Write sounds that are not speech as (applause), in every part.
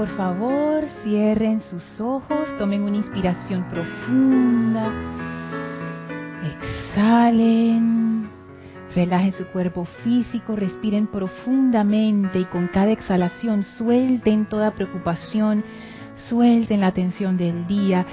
por favor, cierren sus ojos, tomen una inspiración profunda, exhalen, relajen su cuerpo físico, respiren profundamente y con cada exhalación suelten toda preocupación, Suelten la tensión del día,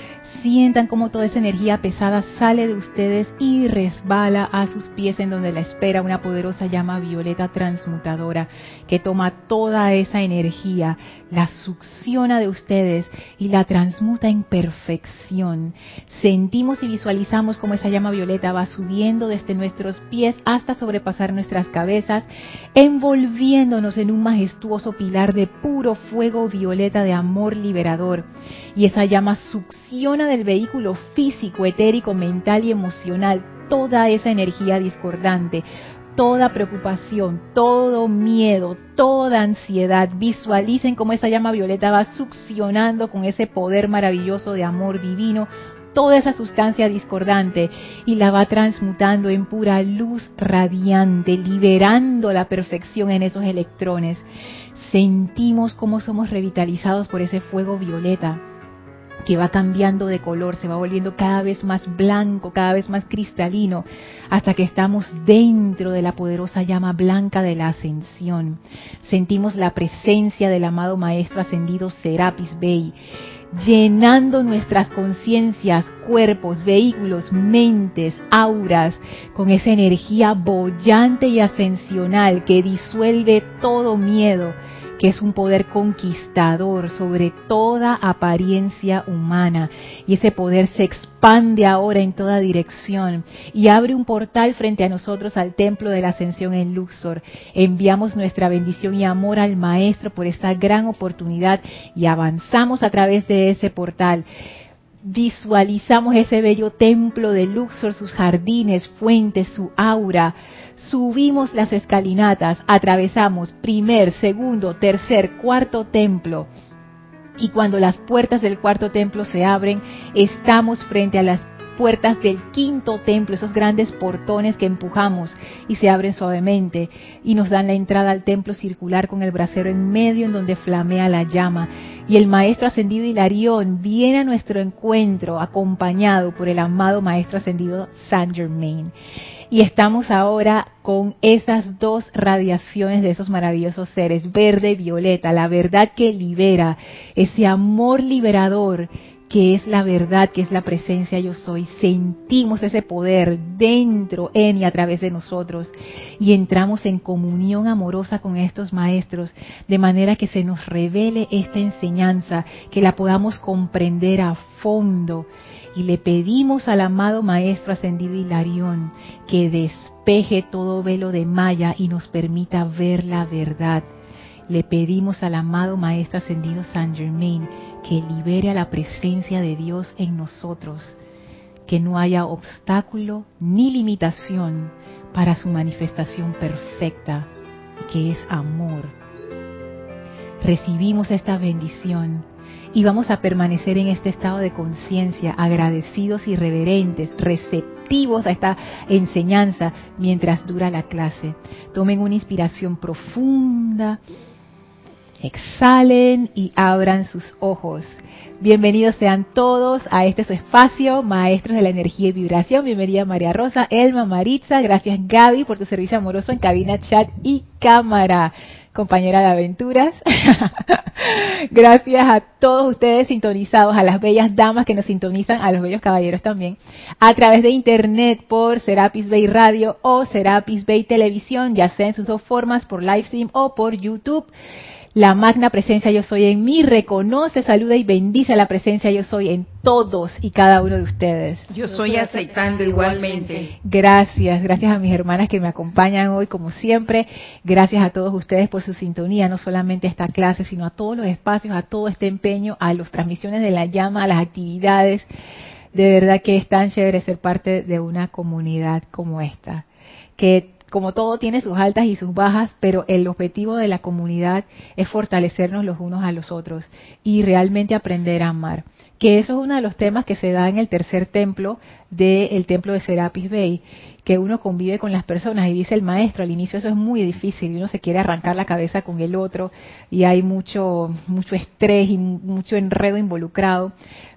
sientan como toda esa energía pesada sale de ustedes y resbala a sus pies en donde la espera una poderosa llama violeta transmutadora que toma toda esa energía, la succiona de ustedes y la transmuta en perfección. Sentimos y visualizamos como esa llama violeta va subiendo desde nuestros pies hasta sobrepasar nuestras cabezas, envolviéndonos en un majestuoso pilar de puro fuego violeta de amor liberador y esa llama succiona del vehículo físico, etérico, mental y emocional toda esa energía discordante, toda preocupación, todo miedo, toda ansiedad. Visualicen cómo esa llama violeta va succionando con ese poder maravilloso de amor divino toda esa sustancia discordante y la va transmutando en pura luz radiante, liberando la perfección en esos electrones sentimos cómo somos revitalizados por ese fuego violeta que va cambiando de color, se va volviendo cada vez más blanco, cada vez más cristalino, hasta que estamos dentro de la poderosa llama blanca de la ascensión. Sentimos la presencia del amado Maestro ascendido Serapis Bey, llenando nuestras conciencias, cuerpos, vehículos, mentes, auras, con esa energía bollante y ascensional que disuelve todo miedo que es un poder conquistador sobre toda apariencia humana. Y ese poder se expande ahora en toda dirección y abre un portal frente a nosotros al templo de la ascensión en Luxor. Enviamos nuestra bendición y amor al Maestro por esta gran oportunidad y avanzamos a través de ese portal visualizamos ese bello templo de Luxor, sus jardines, fuentes, su aura, subimos las escalinatas, atravesamos primer, segundo, tercer, cuarto templo. Y cuando las puertas del cuarto templo se abren, estamos frente a las puertas del quinto templo, esos grandes portones que empujamos y se abren suavemente y nos dan la entrada al templo circular con el brasero en medio en donde flamea la llama. Y el maestro ascendido Hilarión viene a nuestro encuentro acompañado por el amado maestro ascendido Saint Germain. Y estamos ahora con esas dos radiaciones de esos maravillosos seres, verde y violeta, la verdad que libera, ese amor liberador que es la verdad, que es la presencia yo soy. Sentimos ese poder dentro, en y a través de nosotros y entramos en comunión amorosa con estos maestros, de manera que se nos revele esta enseñanza, que la podamos comprender a fondo. Y le pedimos al amado Maestro Ascendido Hilarión que despeje todo velo de Maya y nos permita ver la verdad le pedimos al amado Maestro Ascendido San Germain que libere a la presencia de Dios en nosotros, que no haya obstáculo ni limitación para su manifestación perfecta, que es amor. Recibimos esta bendición y vamos a permanecer en este estado de conciencia, agradecidos y reverentes, receptivos a esta enseñanza mientras dura la clase. Tomen una inspiración profunda Exhalen y abran sus ojos. Bienvenidos sean todos a este su espacio, Maestros de la Energía y Vibración. Bienvenida María Rosa, Elma, Maritza. Gracias Gaby por tu servicio amoroso en cabina, chat y cámara. Compañera de aventuras. (laughs) Gracias a todos ustedes sintonizados, a las bellas damas que nos sintonizan, a los bellos caballeros también, a través de internet por Serapis Bay Radio o Serapis Bay Televisión, ya sea en sus dos formas, por livestream o por YouTube. La magna presencia yo soy en mí reconoce, saluda y bendice la presencia yo soy en todos y cada uno de ustedes. Yo soy aceptando igualmente. Gracias, gracias a mis hermanas que me acompañan hoy como siempre. Gracias a todos ustedes por su sintonía, no solamente a esta clase, sino a todos los espacios, a todo este empeño, a las transmisiones de la llama, a las actividades. De verdad que es tan chévere ser parte de una comunidad como esta. Que como todo tiene sus altas y sus bajas, pero el objetivo de la comunidad es fortalecernos los unos a los otros y realmente aprender a amar. Que eso es uno de los temas que se da en el tercer templo del templo de Serapis Bay, que uno convive con las personas y dice el maestro, al inicio eso es muy difícil y uno se quiere arrancar la cabeza con el otro y hay mucho, mucho estrés y mucho enredo involucrado,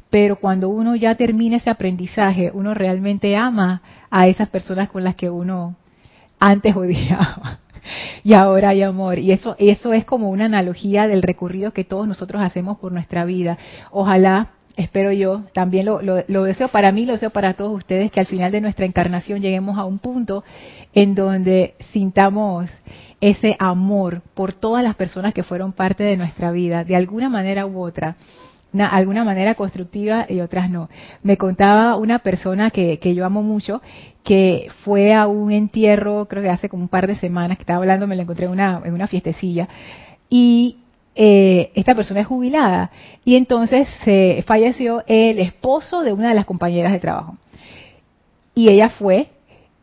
pero cuando uno ya termina ese aprendizaje, uno realmente ama a esas personas con las que uno antes odiaba. (laughs) Y ahora hay amor. Y eso, eso es como una analogía del recorrido que todos nosotros hacemos por nuestra vida. Ojalá, espero yo, también lo, lo deseo para mí, lo deseo para todos ustedes, que al final de nuestra encarnación lleguemos a un punto en donde sintamos ese amor por todas las personas que fueron parte de nuestra vida, de alguna manera u otra alguna manera constructiva y otras no. Me contaba una persona que, que yo amo mucho que fue a un entierro, creo que hace como un par de semanas, que estaba hablando, me la encontré en una, en una fiestecilla, y eh, esta persona es jubilada, y entonces se falleció el esposo de una de las compañeras de trabajo. Y ella fue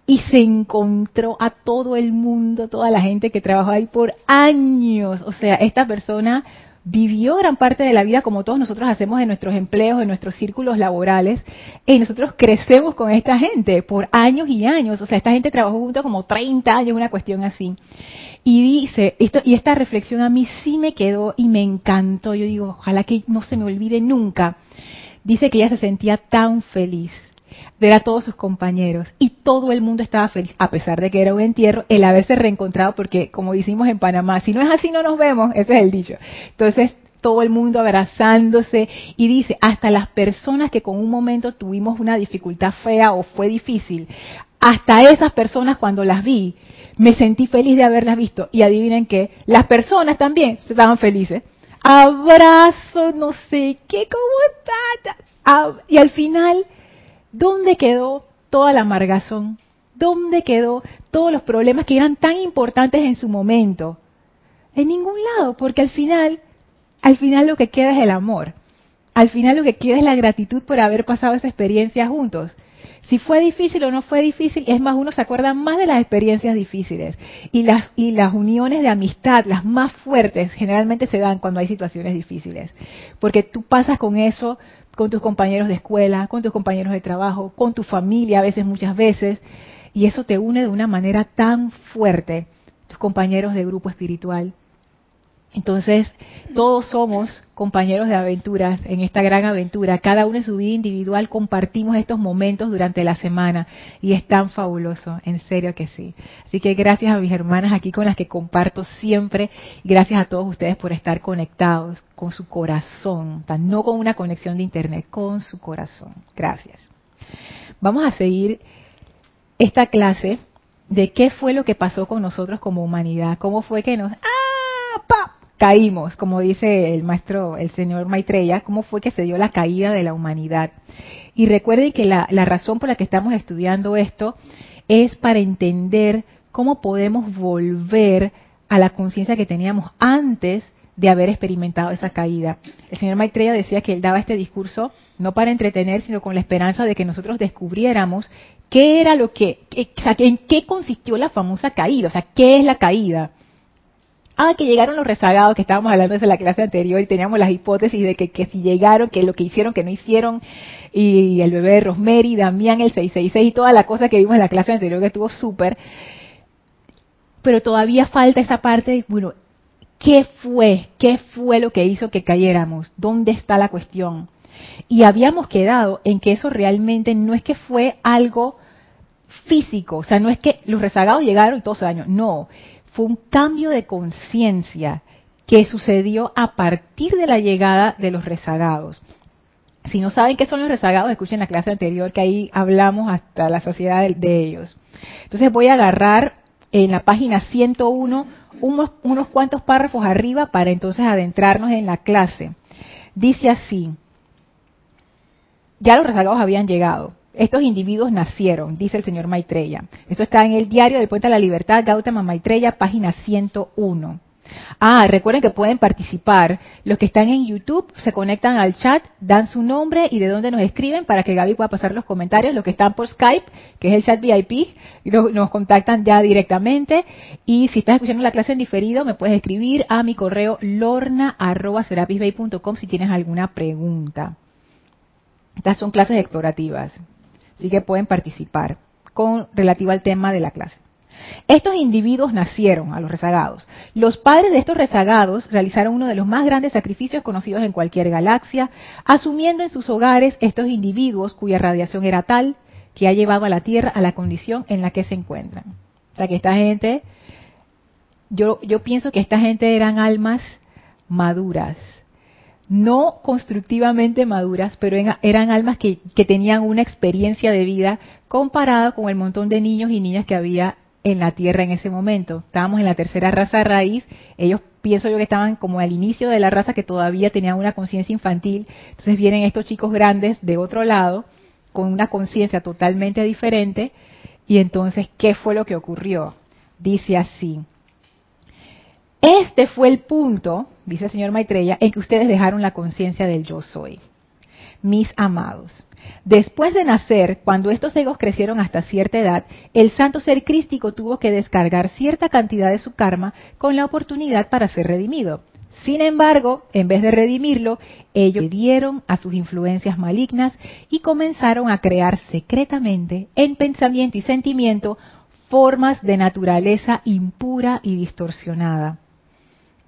y se encontró a todo el mundo, toda la gente que trabajó ahí por años. O sea, esta persona vivió gran parte de la vida como todos nosotros hacemos en nuestros empleos, en nuestros círculos laborales, y nosotros crecemos con esta gente por años y años, o sea, esta gente trabajó junto como 30 años, una cuestión así. Y dice, esto, y esta reflexión a mí sí me quedó y me encantó, yo digo, ojalá que no se me olvide nunca. Dice que ella se sentía tan feliz ver a todos sus compañeros y todo el mundo estaba feliz, a pesar de que era un entierro, el haberse reencontrado, porque como decimos en Panamá, si no es así no nos vemos, ese es el dicho. Entonces, todo el mundo abrazándose y dice, hasta las personas que con un momento tuvimos una dificultad fea o fue difícil, hasta esas personas cuando las vi, me sentí feliz de haberlas visto. Y adivinen que las personas también estaban felices. Abrazo, no sé qué, cómo está. Y al final ¿Dónde quedó toda la amargazón? ¿Dónde quedó todos los problemas que eran tan importantes en su momento? En ningún lado, porque al final, al final lo que queda es el amor. Al final lo que queda es la gratitud por haber pasado esa experiencia juntos. Si fue difícil o no fue difícil, es más, uno se acuerda más de las experiencias difíciles. Y las, y las uniones de amistad, las más fuertes, generalmente se dan cuando hay situaciones difíciles. Porque tú pasas con eso con tus compañeros de escuela, con tus compañeros de trabajo, con tu familia a veces, muchas veces, y eso te une de una manera tan fuerte, tus compañeros de grupo espiritual. Entonces, todos somos compañeros de aventuras en esta gran aventura. Cada uno en su vida individual compartimos estos momentos durante la semana y es tan fabuloso, en serio que sí. Así que gracias a mis hermanas aquí con las que comparto siempre. Gracias a todos ustedes por estar conectados con su corazón, no con una conexión de internet, con su corazón. Gracias. Vamos a seguir esta clase de qué fue lo que pasó con nosotros como humanidad, cómo fue que nos... ¡Ah! Caímos, como dice el maestro, el señor Maitreya, cómo fue que se dio la caída de la humanidad. Y recuerden que la, la razón por la que estamos estudiando esto es para entender cómo podemos volver a la conciencia que teníamos antes de haber experimentado esa caída. El señor Maitreya decía que él daba este discurso no para entretener, sino con la esperanza de que nosotros descubriéramos qué era lo que, en qué consistió la famosa caída, o sea, qué es la caída. Ah, que llegaron los rezagados, que estábamos hablando de eso en la clase anterior y teníamos las hipótesis de que, si llegaron, que lo que hicieron, que no hicieron, y el bebé de Rosemary, Damián, el 666 y toda la cosa que vimos en la clase anterior que estuvo súper. Pero todavía falta esa parte de, bueno, ¿qué fue? ¿Qué fue lo que hizo que cayéramos? ¿Dónde está la cuestión? Y habíamos quedado en que eso realmente no es que fue algo físico, o sea, no es que los rezagados llegaron y todos se no, fue un cambio de conciencia que sucedió a partir de la llegada de los rezagados. Si no saben qué son los rezagados, escuchen la clase anterior que ahí hablamos hasta la sociedad de, ellos. Entonces voy a agarrar en la página 101 unos, cuantos párrafos arriba para entonces adentrarnos en la clase. Dice así, ya los rezagados habían llegado. Estos individuos nacieron, dice el señor Maitreya. Esto está en el diario del Puente de la Libertad, Gautama Maitreya, página 101. Ah, recuerden que pueden participar. Los que están en YouTube se conectan al chat, dan su nombre y de dónde nos escriben para que Gaby pueda pasar los comentarios. Los que están por Skype, que es el chat VIP, nos contactan ya directamente. Y si estás escuchando la clase en diferido, me puedes escribir a mi correo lorna.serapisbay.com si tienes alguna pregunta. Estas son clases explorativas, así que pueden participar con relativa al tema de la clase. Estos individuos nacieron a los rezagados. Los padres de estos rezagados realizaron uno de los más grandes sacrificios conocidos en cualquier galaxia, asumiendo en sus hogares estos individuos cuya radiación era tal que ha llevado a la Tierra a la condición en la que se encuentran. O sea que esta gente, yo, yo pienso que esta gente eran almas maduras, no constructivamente maduras, pero eran almas que, tenían una experiencia de vida comparada con el montón de niños y niñas que había en la Tierra en ese momento. Estábamos en la tercera raza raíz, ellos pienso yo que estaban como al inicio de la raza que todavía tenían una conciencia infantil, entonces vienen estos chicos grandes de otro lado con una conciencia totalmente diferente y entonces, ¿qué fue lo que ocurrió? Dice así, este fue el punto, dice el señor Maitreya, en que ustedes dejaron la conciencia del yo soy. Mis amados, Después de nacer, cuando estos egos crecieron hasta cierta edad, el santo ser crístico tuvo que descargar cierta cantidad de su karma con la oportunidad para ser redimido. Sin embargo, en vez de redimirlo, ellos dieron a sus influencias malignas y comenzaron a crear secretamente, en pensamiento y sentimiento, formas de naturaleza impura y distorsionada.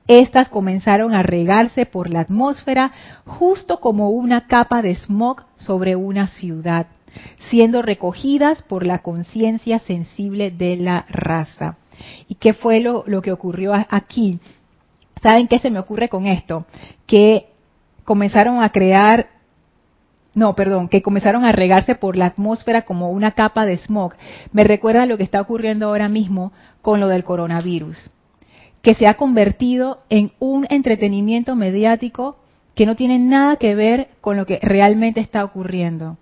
Estas comenzaron a regarse por la atmósfera justo como una capa de smog sobre una ciudad, siendo recogidas por la conciencia sensible de la raza. ¿Y qué fue lo, que ocurrió aquí? ¿Saben qué se me ocurre con esto? Que comenzaron a crear no, perdón, que comenzaron a regarse por la atmósfera como una capa de smog. Me recuerda lo que está ocurriendo ahora mismo con lo del coronavirus que se ha convertido en un entretenimiento mediático que no tiene nada que ver con lo que realmente está ocurriendo.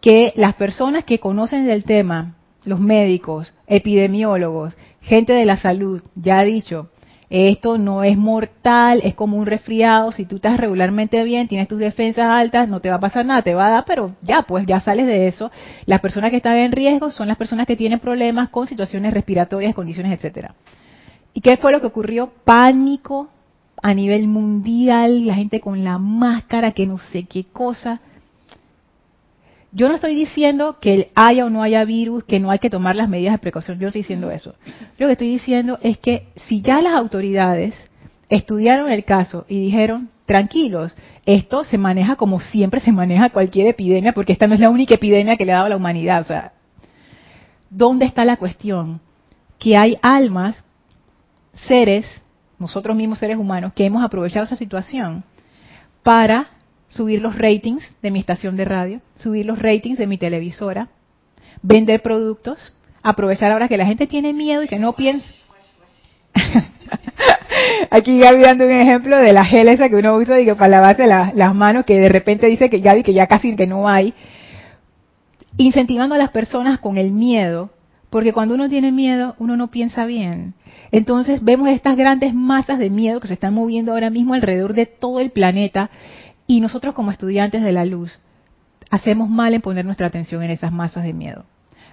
Que las personas que conocen del tema, los médicos, epidemiólogos, gente de la salud, ya ha dicho, esto no es mortal, es como un resfriado, si tú estás regularmente bien, tienes tus defensas altas, no te va a pasar nada, te va a dar, pero ya, pues ya sales de eso. Las personas que están en riesgo son las personas que tienen problemas con situaciones respiratorias, condiciones, etcétera. ¿Y qué fue lo que ocurrió? Pánico a nivel mundial, la gente con la máscara, que no sé qué cosa. Yo no estoy diciendo que haya o no haya virus, que no hay que tomar las medidas de precaución, yo no estoy diciendo eso. Lo que estoy diciendo es que si ya las autoridades estudiaron el caso y dijeron, tranquilos, esto se maneja como siempre se maneja cualquier epidemia, porque esta no es la única epidemia que le ha dado a la humanidad. O sea, ¿dónde está la cuestión? Que hay almas seres, nosotros mismos seres humanos, que hemos aprovechado esa situación para subir los ratings de mi estación de radio, subir los ratings de mi televisora, vender productos, aprovechar ahora que la gente tiene miedo y que no piensa. (laughs) Aquí Gaby dando un ejemplo de la gel esa que uno usa que para lavarse las manos, que de repente dice que Gaby que ya casi que no hay, incentivando a las personas con el miedo porque cuando uno tiene miedo, uno no piensa bien. Entonces vemos estas grandes masas de miedo que se están moviendo ahora mismo alrededor de todo el planeta y nosotros como estudiantes de la luz hacemos mal en poner nuestra atención en esas masas de miedo.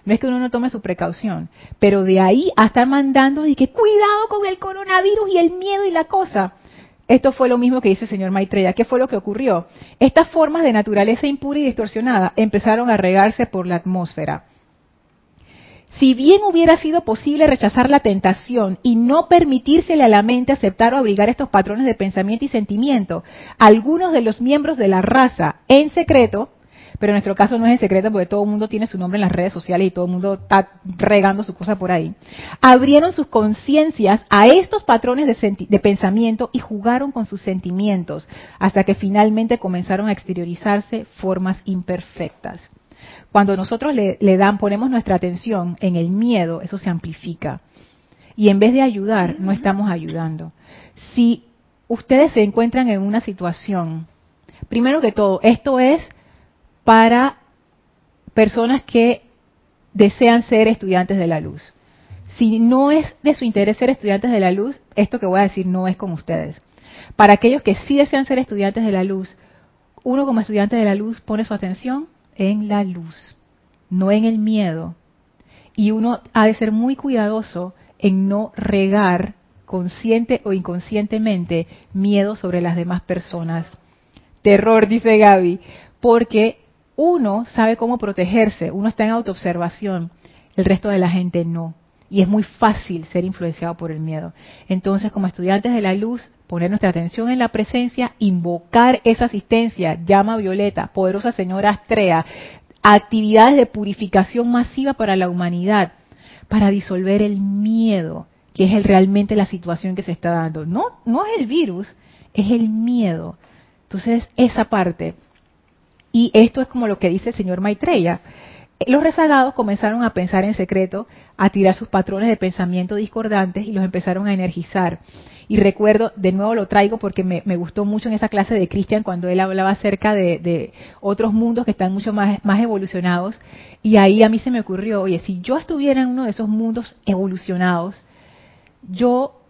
No es que uno no tome su precaución, pero de ahí a estar mandando y que cuidado con el coronavirus y el miedo y la cosa. Esto fue lo mismo que dice el señor Maitreya. ¿Qué fue lo que ocurrió? Estas formas de naturaleza impura y distorsionada empezaron a regarse por la atmósfera si bien hubiera sido posible rechazar la tentación y no permitírsele a la mente aceptar o abrigar estos patrones de pensamiento y sentimiento, algunos de los miembros de la raza en secreto, pero en nuestro caso no es en secreto porque todo el mundo tiene su nombre en las redes sociales y todo el mundo está regando su cosa por ahí, abrieron sus conciencias a estos patrones de, de, pensamiento y jugaron con sus sentimientos hasta que finalmente comenzaron a exteriorizarse formas imperfectas. Cuando nosotros le, dan, ponemos nuestra atención en el miedo, eso se amplifica. Y en vez de ayudar, no estamos ayudando. Si ustedes se encuentran en una situación, primero que todo, esto es para personas que desean ser estudiantes de la luz. Si no es de su interés ser estudiantes de la luz, esto que voy a decir no es con ustedes. Para aquellos que sí desean ser estudiantes de la luz, uno como estudiante de la luz pone su atención en la luz, no en el miedo. Y uno ha de ser muy cuidadoso en no regar consciente o inconscientemente miedo sobre las demás personas. Terror, dice Gaby, porque uno sabe cómo protegerse, uno está en autoobservación, el resto de la gente no. Y es muy fácil ser influenciado por el miedo. Entonces, como estudiantes de la luz, poner nuestra atención en la presencia, invocar esa asistencia, llama violeta, poderosa señora Astrea, actividades de purificación masiva para la humanidad, para disolver el miedo, que es el, realmente la situación que se está dando. No, no es el virus, es el miedo. Entonces, esa parte. Y esto es como lo que dice el señor Maitreya. Los rezagados comenzaron a pensar en secreto, a tirar sus patrones de pensamiento discordantes y los empezaron a energizar. Y recuerdo, de nuevo lo traigo porque me, gustó mucho en esa clase de Cristian cuando él hablaba acerca de, otros mundos que están mucho más, más evolucionados. Y ahí a mí se me ocurrió, oye, si yo estuviera en uno de esos mundos evolucionados, yo,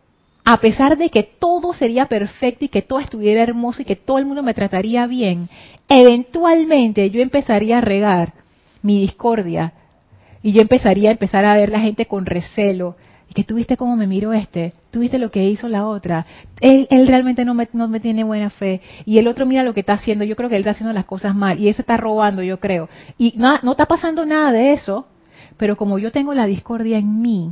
a pesar de que todo sería perfecto y que todo estuviera hermoso y que todo el mundo me trataría bien, eventualmente yo empezaría a regar mi discordia. Y yo empezaría a empezar a ver la gente con recelo. Y que tuviste cómo me miro este, tuviste lo que hizo la otra, él, él realmente no me, no me, tiene buena fe. Y el otro mira lo que está haciendo, yo creo que él está haciendo las cosas mal. Y ese está robando, yo creo. Y no, no está pasando nada de eso, pero como yo tengo la discordia en mí,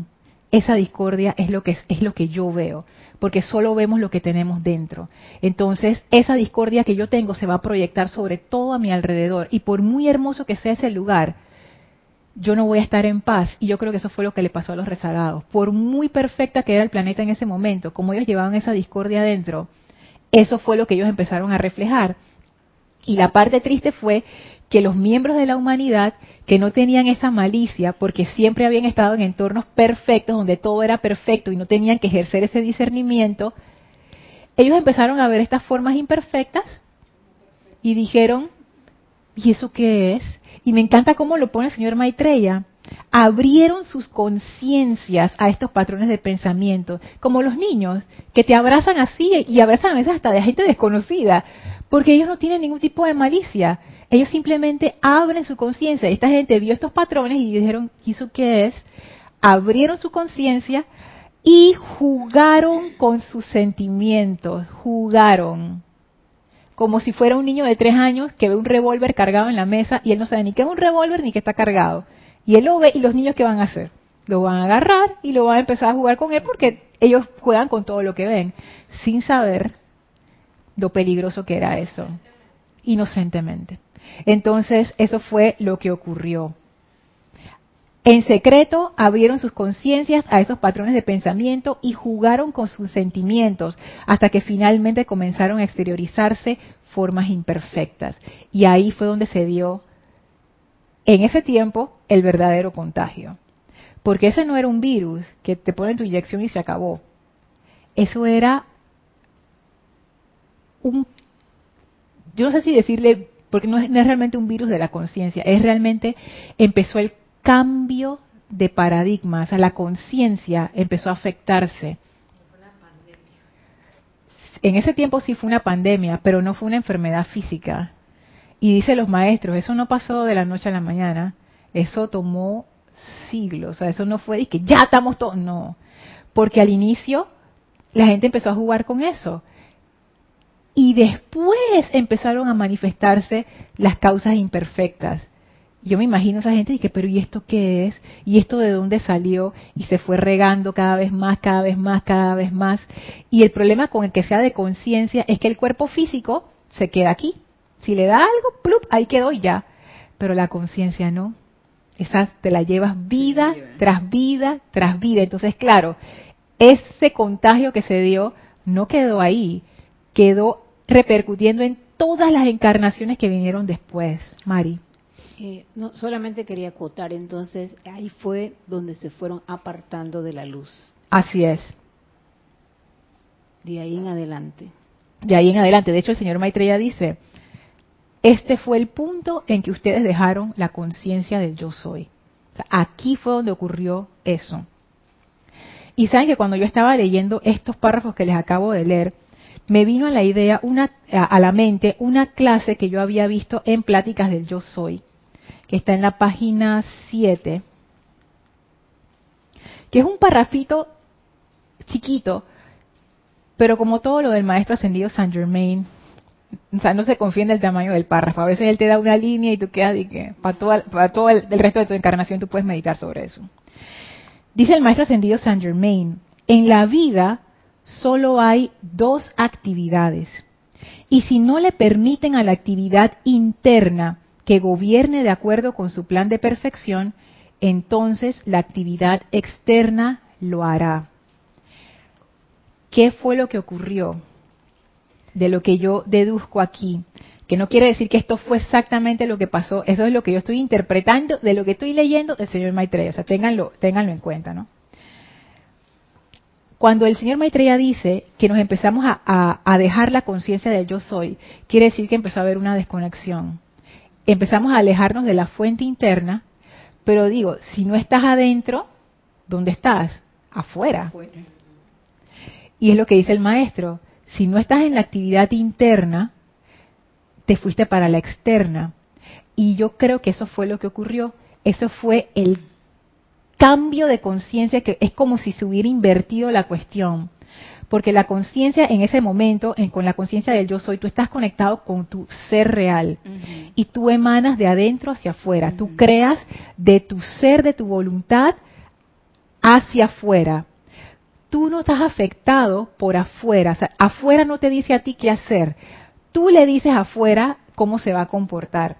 esa discordia es lo que es lo que yo veo, porque solo vemos lo que tenemos dentro. Entonces, esa discordia que yo tengo se va a proyectar sobre todo a mi alrededor y por muy hermoso que sea ese lugar, yo no voy a estar en paz. Y yo creo que eso fue lo que le pasó a los rezagados. Por muy perfecta que era el planeta en ese momento, como ellos llevaban esa discordia adentro, eso fue lo que ellos empezaron a reflejar. Y la parte triste fue que los miembros de la humanidad que no tenían esa malicia, porque siempre habían estado en entornos perfectos, donde todo era perfecto y no tenían que ejercer ese discernimiento, ellos empezaron a ver estas formas imperfectas y dijeron, ¿y eso qué es? Y me encanta cómo lo pone el señor Maitreya. Abrieron sus conciencias a estos patrones de pensamiento, como los niños, que te abrazan así y abrazan a veces hasta de gente desconocida, porque ellos no tienen ningún tipo de malicia. Ellos simplemente abren su conciencia. Esta gente vio estos patrones y dijeron, ¿y eso qué es? Abrieron su conciencia y jugaron con sus sentimientos, jugaron. Como si fuera un niño de tres años que ve un revólver cargado en la mesa y él no sabe ni qué es un revólver ni qué está cargado. Y él lo ve y los niños qué van a hacer? Lo van a agarrar y lo van a empezar a jugar con él porque ellos juegan con todo lo que ven, sin saber lo peligroso que era eso, inocentemente. Entonces, eso fue lo que ocurrió. En secreto abrieron sus conciencias a esos patrones de pensamiento y jugaron con sus sentimientos hasta que finalmente comenzaron a exteriorizarse formas imperfectas. Y ahí fue donde se dio, en ese tiempo, el verdadero contagio. Porque ese no era un virus que te ponen tu inyección y se acabó. Eso era un, yo no sé si decirle, porque no es, realmente un virus de la conciencia, es realmente, empezó el cambio de paradigma, o sea, la conciencia empezó a afectarse. En ese tiempo sí fue una pandemia, pero no fue una enfermedad física. Y dice los maestros, eso no pasó de la noche a la mañana, eso tomó siglos, o sea, eso no fue y que ya estamos todos, no, porque al inicio la gente empezó a jugar con eso y después empezaron a manifestarse las causas imperfectas. Yo me imagino a esa gente y que, pero ¿y esto qué es? ¿Y esto de dónde salió? Y se fue regando cada vez más, cada vez más, cada vez más. Y el problema con el que sea de conciencia es que el cuerpo físico se queda aquí. Si le da algo, plup, ahí quedó y ya. Pero la conciencia no. Esa te la llevas vida tras vida tras vida. Entonces, claro, ese contagio que se dio no quedó ahí, quedó repercutiendo en todas las encarnaciones que vinieron después, Mari. Eh, no, solamente quería acotar, entonces ahí fue donde se fueron apartando de la luz. Así es. De ahí en adelante. De ahí en adelante. De hecho, el señor Maitreya dice, este fue el punto en que ustedes dejaron la conciencia del yo soy. aquí fue donde ocurrió eso. Y saben que cuando yo estaba leyendo estos párrafos que les acabo de leer, me vino a la idea, una, a la mente, una clase que yo había visto en Pláticas del Yo Soy, que está en la página 7, que es un parrafito chiquito, pero como todo lo del maestro ascendido Saint Germain, o sea, no se confía en el tamaño del párrafo. A veces él te da una línea y tú quedas y que para todo, el, el, resto de tu encarnación tú puedes meditar sobre eso. Dice el maestro ascendido Saint Germain, en la vida solo hay dos actividades. Y si no le permiten a la actividad interna que gobierne de acuerdo con su plan de perfección, entonces la actividad externa lo hará. ¿Qué fue lo que ocurrió? De lo que yo deduzco aquí, que no quiere decir que esto fue exactamente lo que pasó, eso es lo que yo estoy interpretando de lo que estoy leyendo del señor Maitreya, o sea, ténganlo, ténganlo en cuenta, ¿no? Cuando el señor Maitreya dice que nos empezamos a, a, a dejar la conciencia del yo soy, quiere decir que empezó a haber una desconexión. Empezamos a alejarnos de la fuente interna, pero digo, si no estás adentro, ¿dónde estás? Afuera. Afuera. Y es lo que dice el maestro, si no estás en la actividad interna, te fuiste para la externa. Y yo creo que eso fue lo que ocurrió. Eso fue el cambio de conciencia que es como si se hubiera invertido la cuestión. Porque la conciencia en ese momento, en, con la conciencia del yo soy, tú estás conectado con tu ser real. Uh -huh. Y tú emanas de adentro hacia afuera. Uh -huh. Tú creas de tu ser, de tu voluntad, hacia afuera tú no estás afectado por afuera. O sea, afuera no te dice a ti qué hacer. Tú le dices afuera cómo se va a comportar.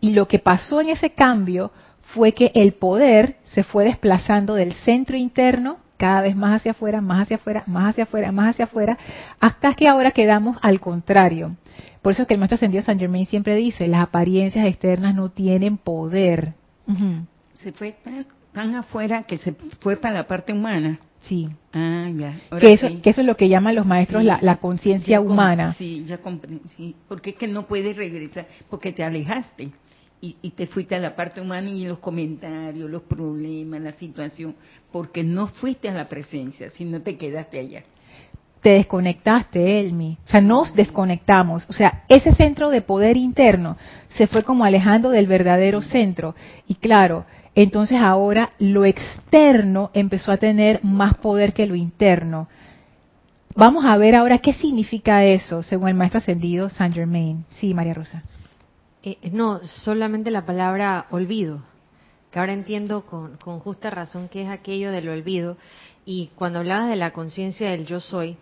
Y lo que pasó en ese cambio fue que el poder se fue desplazando del centro interno cada vez más hacia afuera, más hacia afuera, más hacia afuera, más hacia afuera, hasta que ahora quedamos al contrario. Por eso es que el maestro ascendido San Germain siempre dice, las apariencias externas no tienen poder. Uh -huh. Se fue tan, tan afuera que se fue para la parte humana. Sí. Ah, ya. Ahora que, eso, sí. que eso es lo que llaman los maestros sí, la, la conciencia humana. Sí, ya compré. Sí. Porque es que no puedes regresar, porque te alejaste y, y, te fuiste a la parte humana y los comentarios, los problemas, la situación, porque no fuiste a la presencia, sino te quedaste allá. Te desconectaste, Elmi. O sea, nos desconectamos. O sea, ese centro de poder interno se fue como alejando del verdadero centro. Y claro, entonces ahora lo externo empezó a tener más poder que lo interno. Vamos a ver ahora qué significa eso, según el maestro ascendido Saint Germain. Sí, María Rosa. Eh, no, solamente la palabra olvido, que ahora entiendo con, con, justa razón que es aquello del olvido. Y cuando hablabas de la conciencia del yo soy,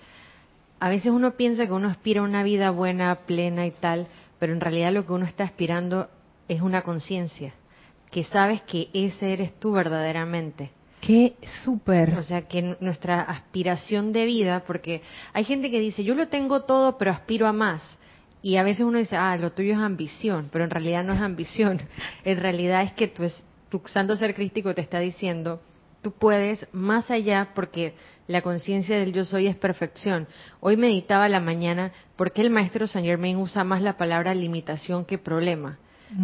a veces uno piensa que uno aspira a una vida buena, plena y tal, pero en realidad lo que uno está aspirando es una conciencia que sabes que ese eres tú verdaderamente. Qué súper. O sea, que nuestra aspiración de vida, porque hay gente que dice, yo lo tengo todo, pero aspiro a más. Y a veces uno dice, ah, lo tuyo es ambición, pero en realidad no es ambición. (laughs) En realidad es que tu, tu santo ser crístico te está diciendo, tú puedes más allá porque la conciencia del yo soy es perfección. Hoy meditaba la mañana porque el maestro Saint Germain usa más la palabra limitación que problema.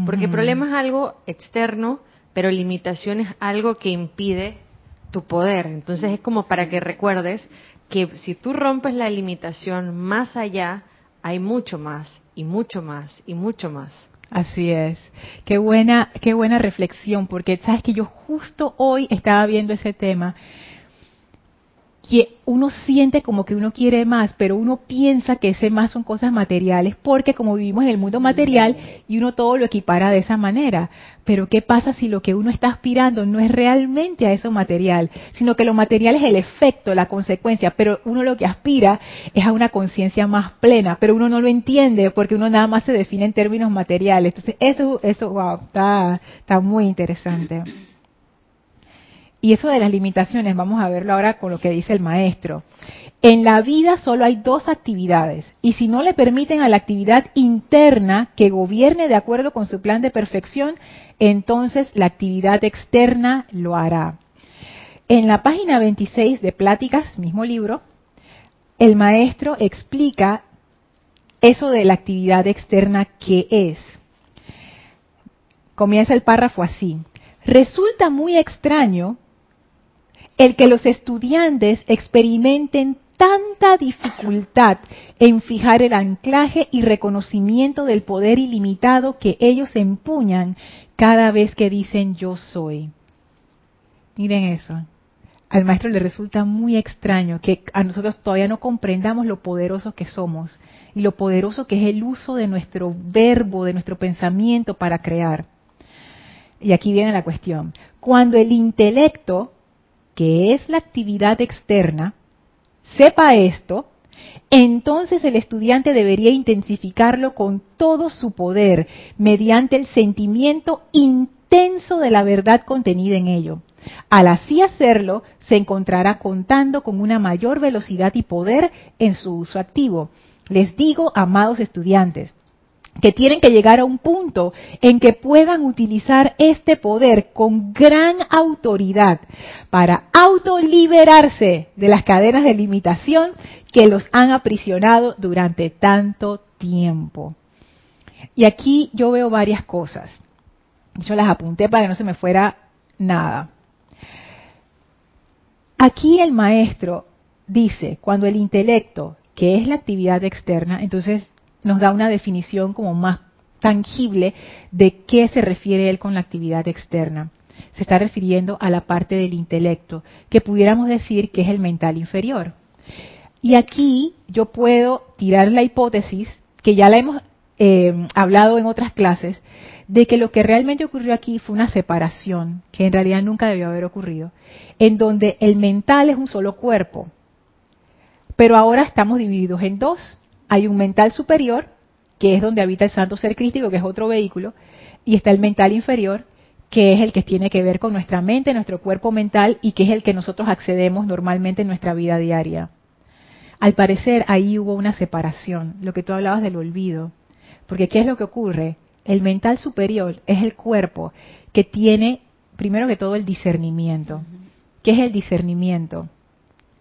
Porque problema es algo externo, pero limitación es algo que impide tu poder. Entonces es como para que recuerdes que si tú rompes la limitación más allá, hay mucho más y mucho más y mucho más. Así es. Qué buena, qué buena reflexión, porque sabes que yo justo hoy estaba viendo ese tema que uno siente como que uno quiere más, pero uno piensa que ese más son cosas materiales, porque como vivimos en el mundo material y uno todo lo equipara de esa manera. Pero ¿qué pasa si lo que uno está aspirando no es realmente a eso material, sino que lo material es el efecto, la consecuencia, pero uno lo que aspira es a una conciencia más plena, pero uno no lo entiende porque uno nada más se define en términos materiales. Entonces, eso, eso, wow, está, está muy interesante. Y eso de las limitaciones, vamos a verlo ahora con lo que dice el maestro. En la vida solo hay dos actividades, y si no le permiten a la actividad interna que gobierne de acuerdo con su plan de perfección, entonces la actividad externa lo hará. En la página 26 de Pláticas, mismo libro, el maestro explica eso de la actividad externa que es. Comienza el párrafo así. Resulta muy extraño el que los estudiantes experimenten tanta dificultad en fijar el anclaje y reconocimiento del poder ilimitado que ellos empuñan cada vez que dicen yo soy. Miren eso. Al maestro le resulta muy extraño que a nosotros todavía no comprendamos lo poderosos que somos y lo poderoso que es el uso de nuestro verbo, de nuestro pensamiento para crear. Y aquí viene la cuestión. Cuando el intelecto, que es la actividad externa, sepa esto, entonces el estudiante debería intensificarlo con todo su poder mediante el sentimiento intenso de la verdad contenida en ello. Al así hacerlo, se encontrará contando con una mayor velocidad y poder en su uso activo. Les digo, amados estudiantes, que tienen que llegar a un punto en que puedan utilizar este poder con gran autoridad para autoliberarse de las cadenas de limitación que los han aprisionado durante tanto tiempo. Y aquí yo veo varias cosas. Yo las apunté para que no se me fuera nada. Aquí el maestro dice, cuando el intelecto, que es la actividad externa, entonces nos da una definición como más tangible de qué se refiere él con la actividad externa. Se está refiriendo a la parte del intelecto, que pudiéramos decir que es el mental inferior. Y aquí yo puedo tirar la hipótesis, que ya la hemos eh, hablado en otras clases, de que lo que realmente ocurrió aquí fue una separación, que en realidad nunca debió haber ocurrido, en donde el mental es un solo cuerpo, pero ahora estamos divididos en dos hay un mental superior, que es donde habita el santo ser crístico, que es otro vehículo, y está el mental inferior, que es el que tiene que ver con nuestra mente, nuestro cuerpo mental, y que es el que nosotros accedemos normalmente en nuestra vida diaria. Al parecer ahí hubo una separación, lo que tú hablabas del olvido. Porque ¿qué es lo que ocurre? El mental superior es el cuerpo que tiene, primero que todo, el discernimiento. ¿Qué es el discernimiento?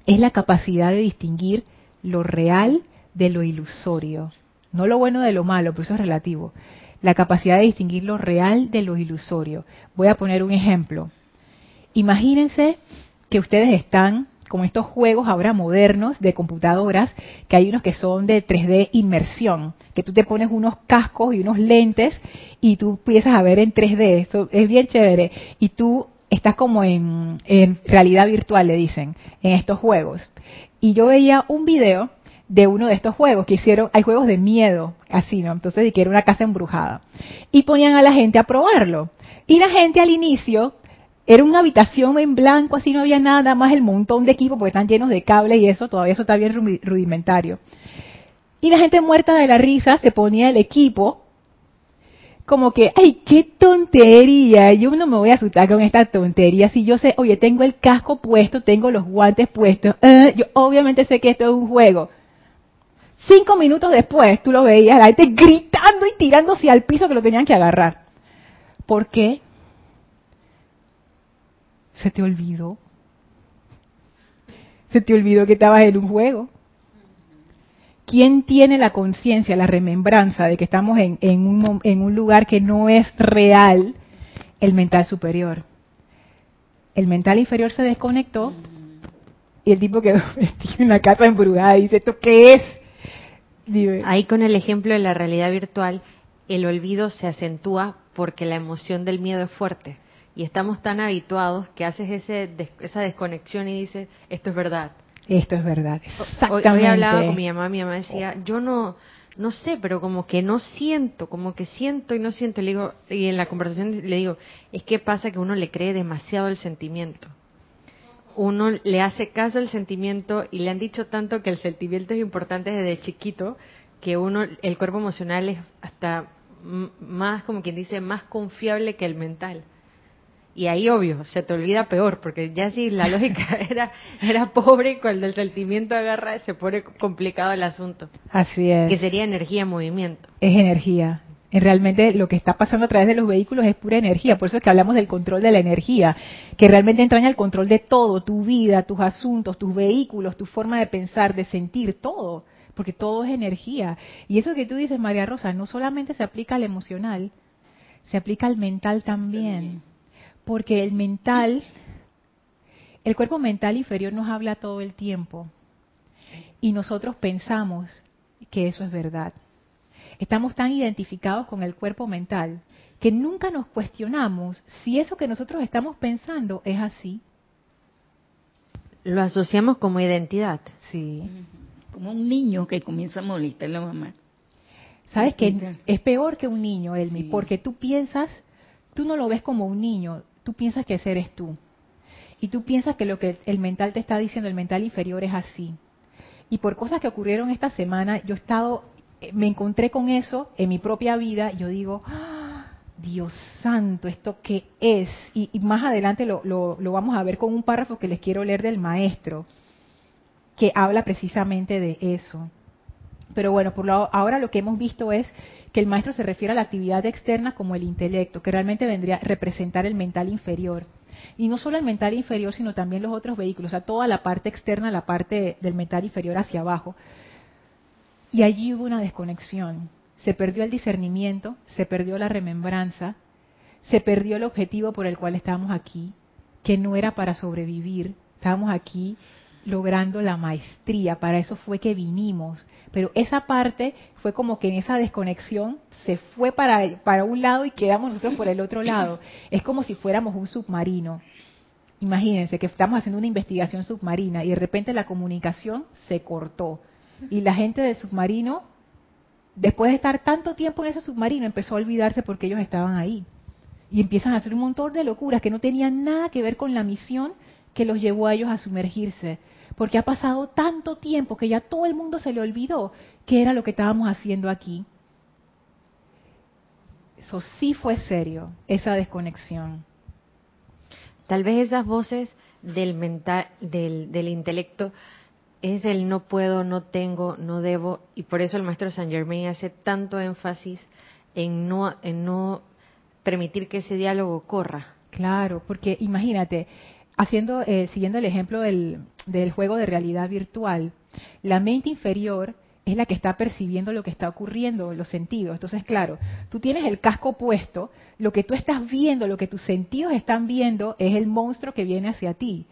Es la capacidad de distinguir lo real de lo ilusorio. No lo bueno de lo malo, pero eso es relativo. La capacidad de distinguir lo real de lo ilusorio. Voy a poner un ejemplo. Imagínense que ustedes están con estos juegos ahora modernos de computadoras, que hay unos que son de 3D inmersión, que tú te pones unos cascos y unos lentes y tú empiezas a ver en 3D, eso es bien chévere, y tú estás como en, en realidad virtual, le dicen, en estos juegos. Y yo veía un video de uno de estos juegos que hicieron, hay juegos de miedo, así, ¿no? Entonces, de que era una casa embrujada. Y ponían a la gente a probarlo. Y la gente al inicio, era una habitación en blanco, así no había nada, más el montón de equipos, porque están llenos de cables y eso, todavía eso está bien rudimentario. Y la gente muerta de la risa se ponía el equipo, como que, ay, qué tontería, yo no me voy a asustar con esta tontería, si yo sé, oye, tengo el casco puesto, tengo los guantes puestos, eh, yo obviamente sé que esto es un juego Cinco minutos después tú lo veías, la gente gritando y tirándose al piso que lo tenían que agarrar. ¿Por qué? Se te olvidó. Se te olvidó que estabas en un juego. ¿Quién tiene la conciencia, la remembranza de que estamos en, un, en un lugar que no es real? El mental superior. El mental inferior se desconectó y el tipo quedó (laughs) vestido en la casa embrujada y dice, ¿esto qué es? Ahí con el ejemplo de la realidad virtual, el olvido se acentúa porque la emoción del miedo es fuerte. Y estamos tan habituados que haces ese, esa desconexión y dices, esto es verdad. Esto es verdad, exactamente. Hoy, hablaba con mi mamá, mi mamá decía, yo no, no sé, pero como que no siento, como que siento y no siento. Le digo, y en la conversación le digo, es que pasa que uno le cree demasiado el sentimiento uno le hace caso al sentimiento y le han dicho tanto que el sentimiento es importante desde chiquito que uno el cuerpo emocional es hasta más como quien dice más confiable que el mental. Y ahí obvio se te olvida peor porque ya si la (laughs) lógica era era pobre cuando el sentimiento agarra se pone complicado el asunto. Así es. Que sería energía en movimiento. Es energía realmente lo que está pasando a través de los vehículos es pura energía, por eso es que hablamos del control de la energía, que realmente entraña el control de todo, tu vida, tus asuntos, tus vehículos, tu forma de pensar, de sentir, todo, porque todo es energía. Y eso que tú dices, María Rosa, no solamente se aplica al emocional, se aplica al mental también, porque el mental El cuerpo mental inferior nos habla todo el tiempo y nosotros pensamos que eso es verdad. Estamos tan identificados con el cuerpo mental que nunca nos cuestionamos si eso que nosotros estamos pensando es así. Lo asociamos como identidad. Sí. Como un niño que comienza a molestar a la mamá. ¿Sabes qué? Es peor que un niño, Elmi, porque tú piensas, tú no lo ves como un niño, tú piensas que ese eres tú. Y tú piensas que lo que el mental te está diciendo, el mental inferior es así. Y por cosas que ocurrieron esta semana, yo he estado, me encontré con eso en mi propia vida, yo digo, ¡Ah! Dios santo, ¿esto qué es? Y, más adelante lo, lo vamos a ver con un párrafo que les quiero leer del maestro, que habla precisamente de eso. Pero bueno, por lo, ahora lo que hemos visto es que el maestro se refiere a la actividad externa como el intelecto, que realmente vendría a representar el mental inferior. Y no solo el mental inferior, sino también los otros vehículos, o sea, toda la parte externa, la parte del mental inferior hacia abajo. Y allí hubo una desconexión. Se perdió el discernimiento, se perdió la remembranza, se perdió el objetivo por el cual estábamos aquí, que no era para sobrevivir. Estábamos aquí logrando la maestría, para eso fue que vinimos. Pero esa parte fue como que en esa desconexión se fue para, un lado y quedamos nosotros por el otro lado. Es como si fuéramos un submarino. Imagínense que estamos haciendo una investigación submarina y de repente la comunicación se cortó. Y la gente del submarino, después de estar tanto tiempo en ese submarino, empezó a olvidarse porque ellos estaban ahí. Y empiezan a hacer un montón de locuras que no tenían nada que ver con la misión que los llevó a ellos a sumergirse, porque ha pasado tanto tiempo que ya todo el mundo se le olvidó qué era lo que estábamos haciendo aquí. Eso sí fue serio, esa desconexión. Tal vez esas voces del mental, del, del intelecto es el no puedo, no tengo, no debo, y por eso el maestro Saint Germain hace tanto énfasis en no, en no permitir que ese diálogo corra. Claro, porque imagínate, haciendo, eh, siguiendo el ejemplo del, del juego de realidad virtual, la mente inferior es la que está percibiendo lo que está ocurriendo, los sentidos. Entonces, claro, tú tienes el casco puesto, lo que tú estás viendo, lo que tus sentidos están viendo es el monstruo que viene hacia ti.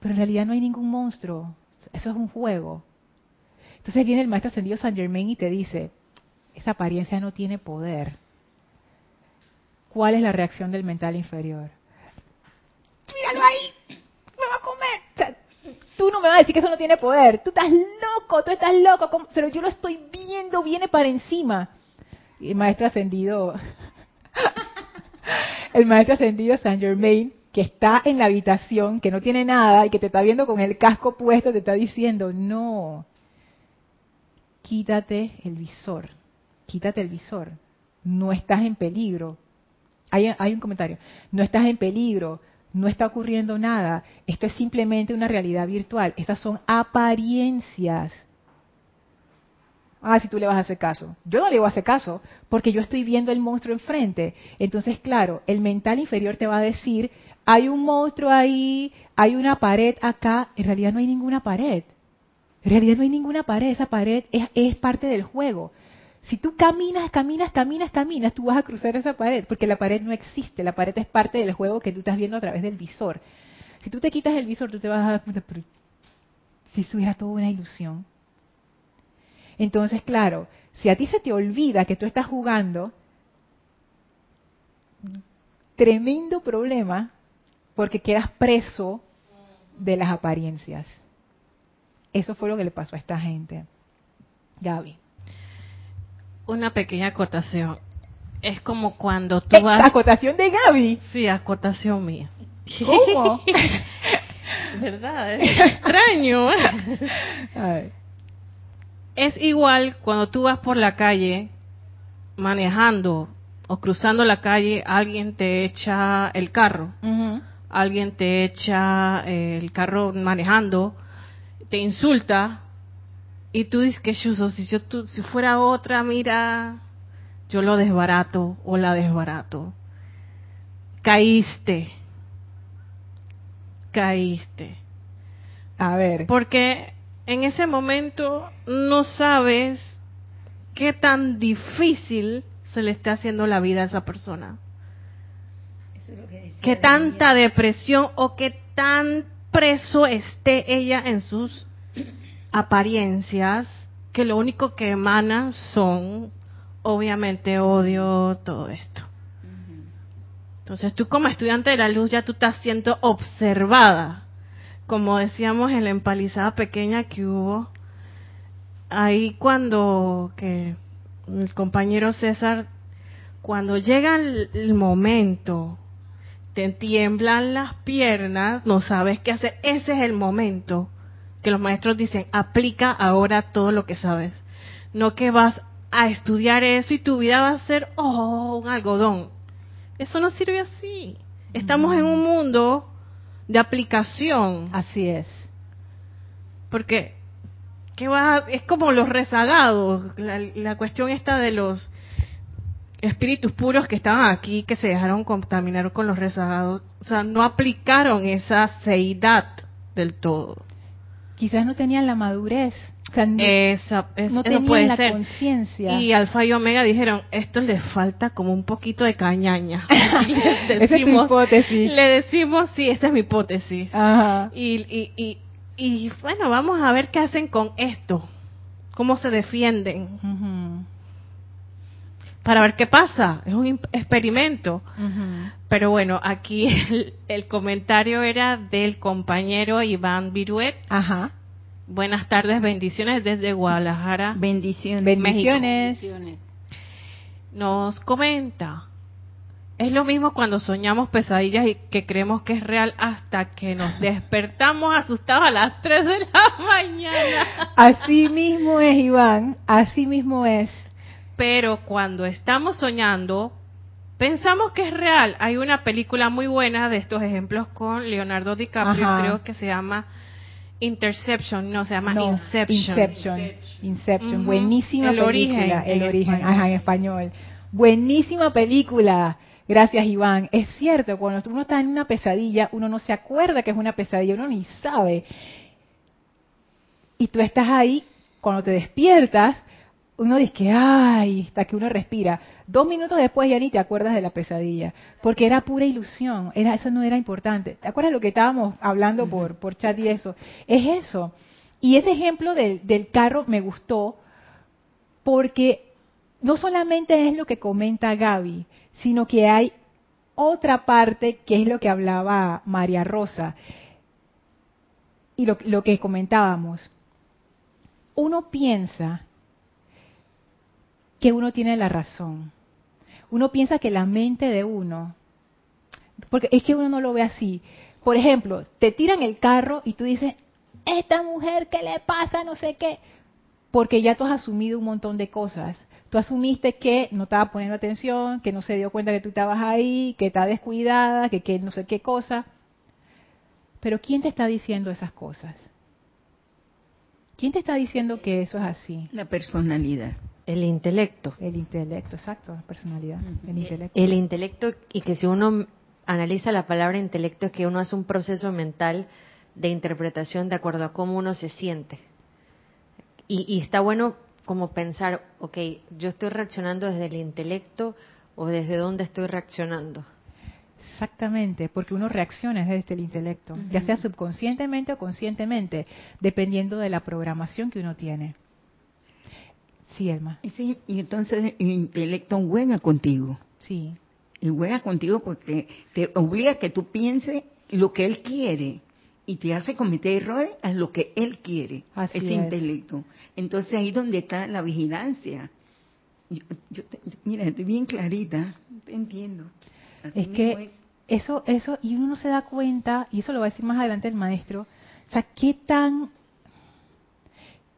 Pero en realidad no hay ningún monstruo, eso es un juego. Entonces viene el maestro ascendido San Germain y te dice, esa apariencia no tiene poder. ¿Cuál es la reacción del mental inferior? míralo ahí, me va a comer. tú no me vas a decir que eso no tiene poder. Tú estás loco, tú estás loco, pero yo lo estoy viendo, viene para encima. Y el maestro ascendido, (laughs) el maestro ascendido Saint Germain, que está en la habitación, que no tiene nada y que te está viendo con el casco puesto, te está diciendo, no, quítate el visor, quítate el visor, no estás en peligro. Hay, hay un comentario, no estás en peligro, no está ocurriendo nada. Esto es simplemente una realidad virtual. Estas son apariencias. Ah, si tú le vas a hacer caso. Yo no le voy a hacer caso porque yo estoy viendo el monstruo enfrente. Entonces, claro, el mental inferior te va a decir, hay un monstruo ahí, hay una pared acá. En realidad no hay ninguna pared. En realidad no hay ninguna pared. Esa pared es, parte del juego. Si tú caminas, caminas, caminas, caminas, tú vas a cruzar esa pared, porque la pared no existe, la pared es parte del juego que tú estás viendo a través del visor. Si tú te quitas el visor, tú te vas a dar cuenta, si eso era toda una ilusión. Entonces, claro, si a ti se te olvida que tú estás jugando, tremendo problema, porque quedas preso de las apariencias. Eso fue lo que le pasó a esta gente. Gaby. Una pequeña acotación. Es como cuando tú vas... ¿Acotación de Gaby? Sí, acotación mía. ¿Cómo? (laughs) ¿Verdad? Es extraño. (laughs) Es igual cuando tú vas por la calle manejando o cruzando la calle, alguien te echa el carro, alguien te echa eh, el carro manejando, te insulta, y tú dices que chuzo, si yo si fuera otra, mira, yo lo desbarato o la desbarato. Caíste. Caíste. A ver. Porque en ese momento no sabes qué tan difícil se le está haciendo la vida a esa persona. Qué tanta depresión o qué tan preso esté ella en sus apariencias, que lo único que emana son, obviamente, odio, todo esto. Entonces tú como estudiante de la luz ya tú estás siendo observada. Como decíamos en la empalizada pequeña que hubo, ahí cuando que el compañero César, cuando llega el, momento, te tiemblan las piernas, no sabes qué hacer, ese es el momento que los maestros dicen, aplica ahora todo lo que sabes. No que vas a estudiar eso y tu vida va a ser, oh, un algodón. Eso no sirve así. Estamos en un mundo de aplicación. Así es. Porque ¿qué va? es como los rezagados. La, cuestión está de los espíritus puros que estaban aquí, que se dejaron contaminar con los rezagados. O sea, no aplicaron esa seidad del todo. Quizás no tenían la madurez esa, no tenían la conciencia. Y Alfa y Omega dijeron, esto le falta como un poquito de cañaña. (laughs) esa es tu hipótesis. Le decimos, sí, esa es mi hipótesis. Y, y, y, y, bueno, vamos a ver qué hacen con esto. Cómo se defienden. Para ver qué pasa. Es un experimento. Pero bueno, aquí (laughs) el, el, comentario era del compañero Iván Viruet. Ajá Buenas tardes, bendiciones desde Guadalajara. Bendiciones. Bendiciones. Nos comenta, es lo mismo cuando soñamos pesadillas y que creemos que es real hasta que nos (laughs) despertamos asustados a las 3 de la (laughs) mañana. Así mismo es, Iván, así mismo es. Pero cuando estamos soñando, pensamos que es real. Hay una película muy buena de estos ejemplos con Leonardo DiCaprio, creo que se llama Interception, no, se llama Inception. Inception, Inception. buenísima película, El origen, ajá, en español. Buenísima película. Gracias, Iván. Es cierto, cuando uno está en una pesadilla, uno no se acuerda que es una pesadilla, uno ni sabe. Y tú estás ahí, cuando te despiertas, uno dice que, ay, hasta que uno respira. Dos minutos después ya ni te acuerdas de la pesadilla, porque era pura ilusión, era, eso no era importante. ¿Te acuerdas lo que estábamos hablando por, por chat y eso? Es eso. Y ese ejemplo del carro me gustó porque no solamente es lo que comenta Gaby, sino que hay otra parte que es lo que hablaba María Rosa y lo, lo que comentábamos. Uno piensa que uno tiene la razón. Uno piensa que la mente de uno, porque es que uno no lo ve así. Por ejemplo, te tiran el carro y tú dices, esta mujer, ¿qué le pasa? No sé qué. Porque ya tú has asumido un montón de cosas. Tú asumiste que no estaba poniendo atención, que no se dio cuenta que tú estabas ahí, que está descuidada, que, que no sé qué cosa. Pero ¿quién te está diciendo esas cosas? ¿Quién te está diciendo que eso es así? La personalidad. El intelecto. El intelecto, exacto, la personalidad. El intelecto. El intelecto, y que si uno analiza la palabra intelecto, es que uno hace un proceso mental de interpretación de acuerdo a cómo uno se siente. Y, y está bueno como pensar, ok, yo estoy reaccionando desde el intelecto o desde dónde estoy reaccionando. Exactamente, porque uno reacciona desde el intelecto, ya sea subconscientemente o conscientemente, dependiendo de la programación que uno tiene. Sí, Elma. Y, entonces el intelecto juega contigo. Sí. Y juega contigo porque te obliga a que tú pienses lo que él quiere y te hace cometer errores a lo que él quiere, ese intelecto. Entonces ahí donde está la vigilancia. Yo, mira, estoy bien clarita, te entiendo. es que eso, eso, y uno no se da cuenta, y eso lo va a decir más adelante el maestro, o sea, qué tan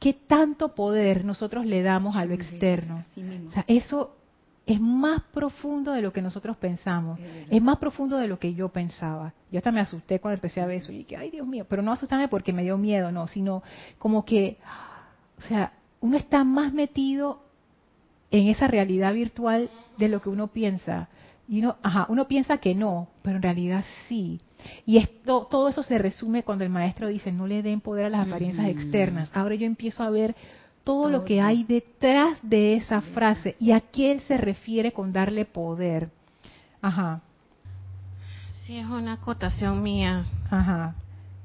qué tanto poder nosotros le damos a lo externo. O sea, eso es más profundo de lo que nosotros pensamos. Es más profundo de lo que yo pensaba. Yo hasta me asusté cuando empecé a ver eso y dije, ay Dios mío, pero no asustarme porque me dio miedo, no, sino como que, o sea, uno está más metido en esa realidad virtual de lo que uno piensa. Y uno, ajá, uno piensa que no, pero en realidad sí. Y esto, todo eso se resume cuando el maestro dice, no le den poder a las apariencias externas. Ahora yo empiezo a ver todo, lo que hay detrás de esa frase y a qué él se refiere con darle poder. Ajá. Sí, es una acotación mía. Ajá.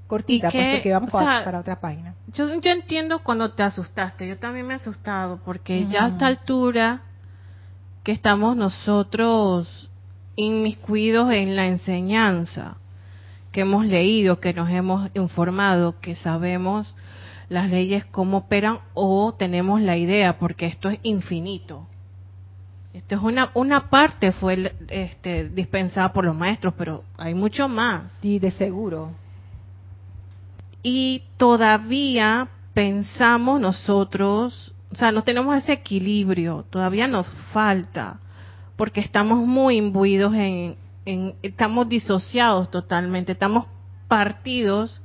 cortita, pues, que, porque vamos o sea, para otra página. Yo, yo entiendo cuando te asustaste, yo también me he asustado, porque ya a esta altura que estamos nosotros inmiscuidos en la enseñanza, que hemos leído, que nos hemos informado, que sabemos las leyes cómo operan o tenemos la idea, porque esto es infinito. Esto es una, una parte fue este, dispensada por los maestros, pero hay mucho más Sí, de seguro. y todavía pensamos nosotros, o sea, no tenemos ese equilibrio, todavía nos falta, porque estamos muy imbuidos en, en- estamos disociados totalmente, estamos partidos,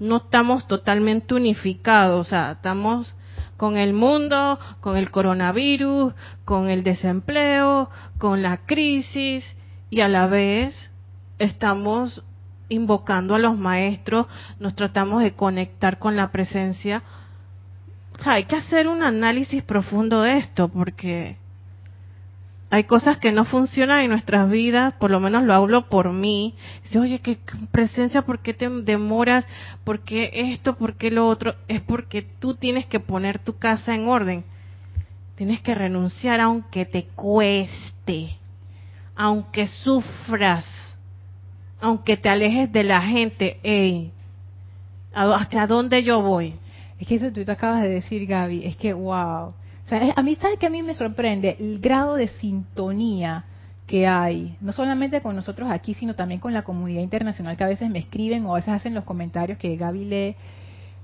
no estamos totalmente unificados, o sea, estamos con el mundo, con el coronavirus, con el desempleo, con la crisis y a la vez estamos invocando a los maestros, nos tratamos de conectar con la presencia. O sea, hay que hacer un análisis profundo de esto porque hay cosas que no funcionan en nuestras vidas, por lo menos lo hablo por mí. Dice, oye, qué presencia, ¿por qué te demoras? ¿Por qué esto? ¿Por qué lo otro? Es porque tú tienes que poner tu casa en orden. Tienes que renunciar aunque te cueste, aunque sufras, aunque te alejes de la gente. Ey, ¿a- ¿hacia dónde yo voy? Es que eso tú te acabas de decir, Gaby, es que wow. A mí, ¿sabes que a mí me sorprende? El grado de sintonía que hay, no solamente con nosotros aquí, sino también con la comunidad internacional que a veces me escriben o a veces hacen los comentarios que Gaby lee,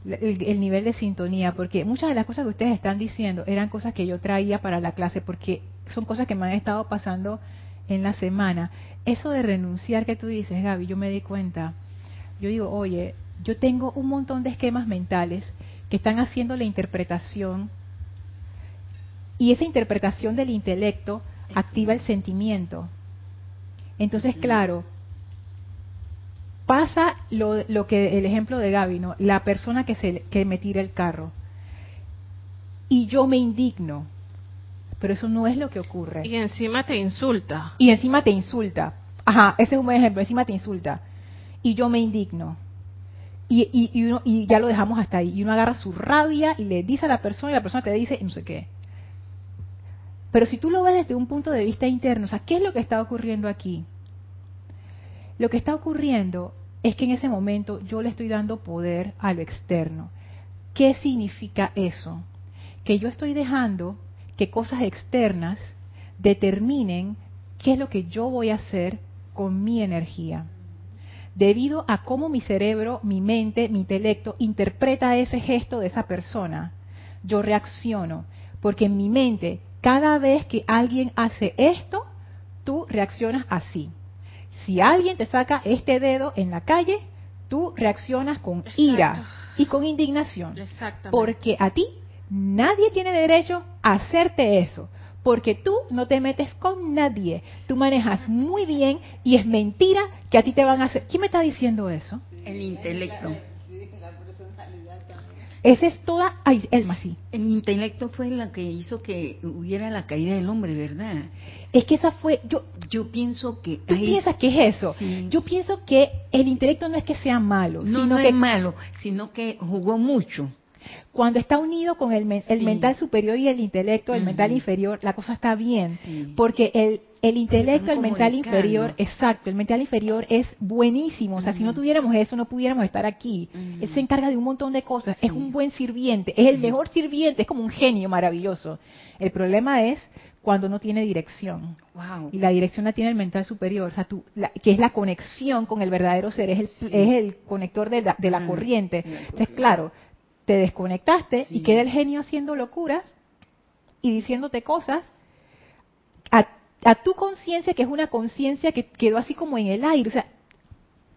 el, el nivel de sintonía, porque muchas de las cosas que ustedes están diciendo eran cosas que yo traía para la clase, porque son cosas que me han estado pasando en la semana. Eso de renunciar que tú dices, Gaby, yo me di cuenta. Yo digo, oye, yo tengo un montón de esquemas mentales que están haciendo la interpretación y esa interpretación del intelecto activa el sentimiento. Entonces, claro, pasa lo, lo que el ejemplo de Gaby, ¿no? La persona que se que me tira el carro y yo me indigno, pero eso no es lo que ocurre. Y encima te insulta. Y encima te insulta. Ajá, ese es un buen ejemplo. Encima te insulta. Y yo me indigno. Y, y, y, uno- y ya lo dejamos hasta ahí. Y uno agarra su rabia y le dice a la persona y la persona te dice y no sé qué. Pero si tú lo ves desde un punto de vista interno, o sea, ¿qué es lo que está ocurriendo aquí? Lo que está ocurriendo es que en ese momento yo le estoy dando poder a lo externo. ¿Qué significa eso? Que yo estoy dejando que cosas externas determinen qué es lo que yo voy a hacer con mi energía. Debido a cómo mi cerebro, mi mente, mi intelecto interpreta ese gesto de esa persona, yo reacciono. Porque en mi mente, cada vez que alguien hace esto, tú reaccionas así. Si alguien te saca este dedo en la calle, tú reaccionas con ira y con indignación. Exactamente. Porque a ti nadie tiene derecho a hacerte eso. Porque tú no te metes con nadie. Tú manejas muy bien y es mentira que a ti te van a hacer. ¿Quién me está diciendo eso? El intelecto. Esa es toda. Ay, Elma, sí. El intelecto fue la que hizo que hubiera la caída del hombre, ¿verdad? Es que esa fue. Yo, Yo pienso que... ¿Tú piensas que es eso? Sí. Yo pienso que el intelecto no es que sea malo, no, sino no que es malo, sino que jugó mucho. Cuando está unido con el, men- el Sí. mental superior y el intelecto, el mental inferior, la cosa está bien. Sí. Porque el, el intelecto, el mental inferior, exacto, el mental inferior es buenísimo. O sea, si no tuviéramos eso, no pudiéramos estar aquí. Él se encarga de un montón de cosas. Es un buen sirviente, es el mejor sirviente, es como un genio maravilloso. El problema es cuando no tiene dirección. Wow. Y la dirección la tiene el mental superior, o sea, tú, la- que es la conexión con el verdadero ser, es el, es el conector de la, de la corriente. Entonces, claro, te desconectaste y queda el genio haciendo locuras y diciéndote cosas a, a tu conciencia, que es una conciencia que quedó así como en el aire. O sea,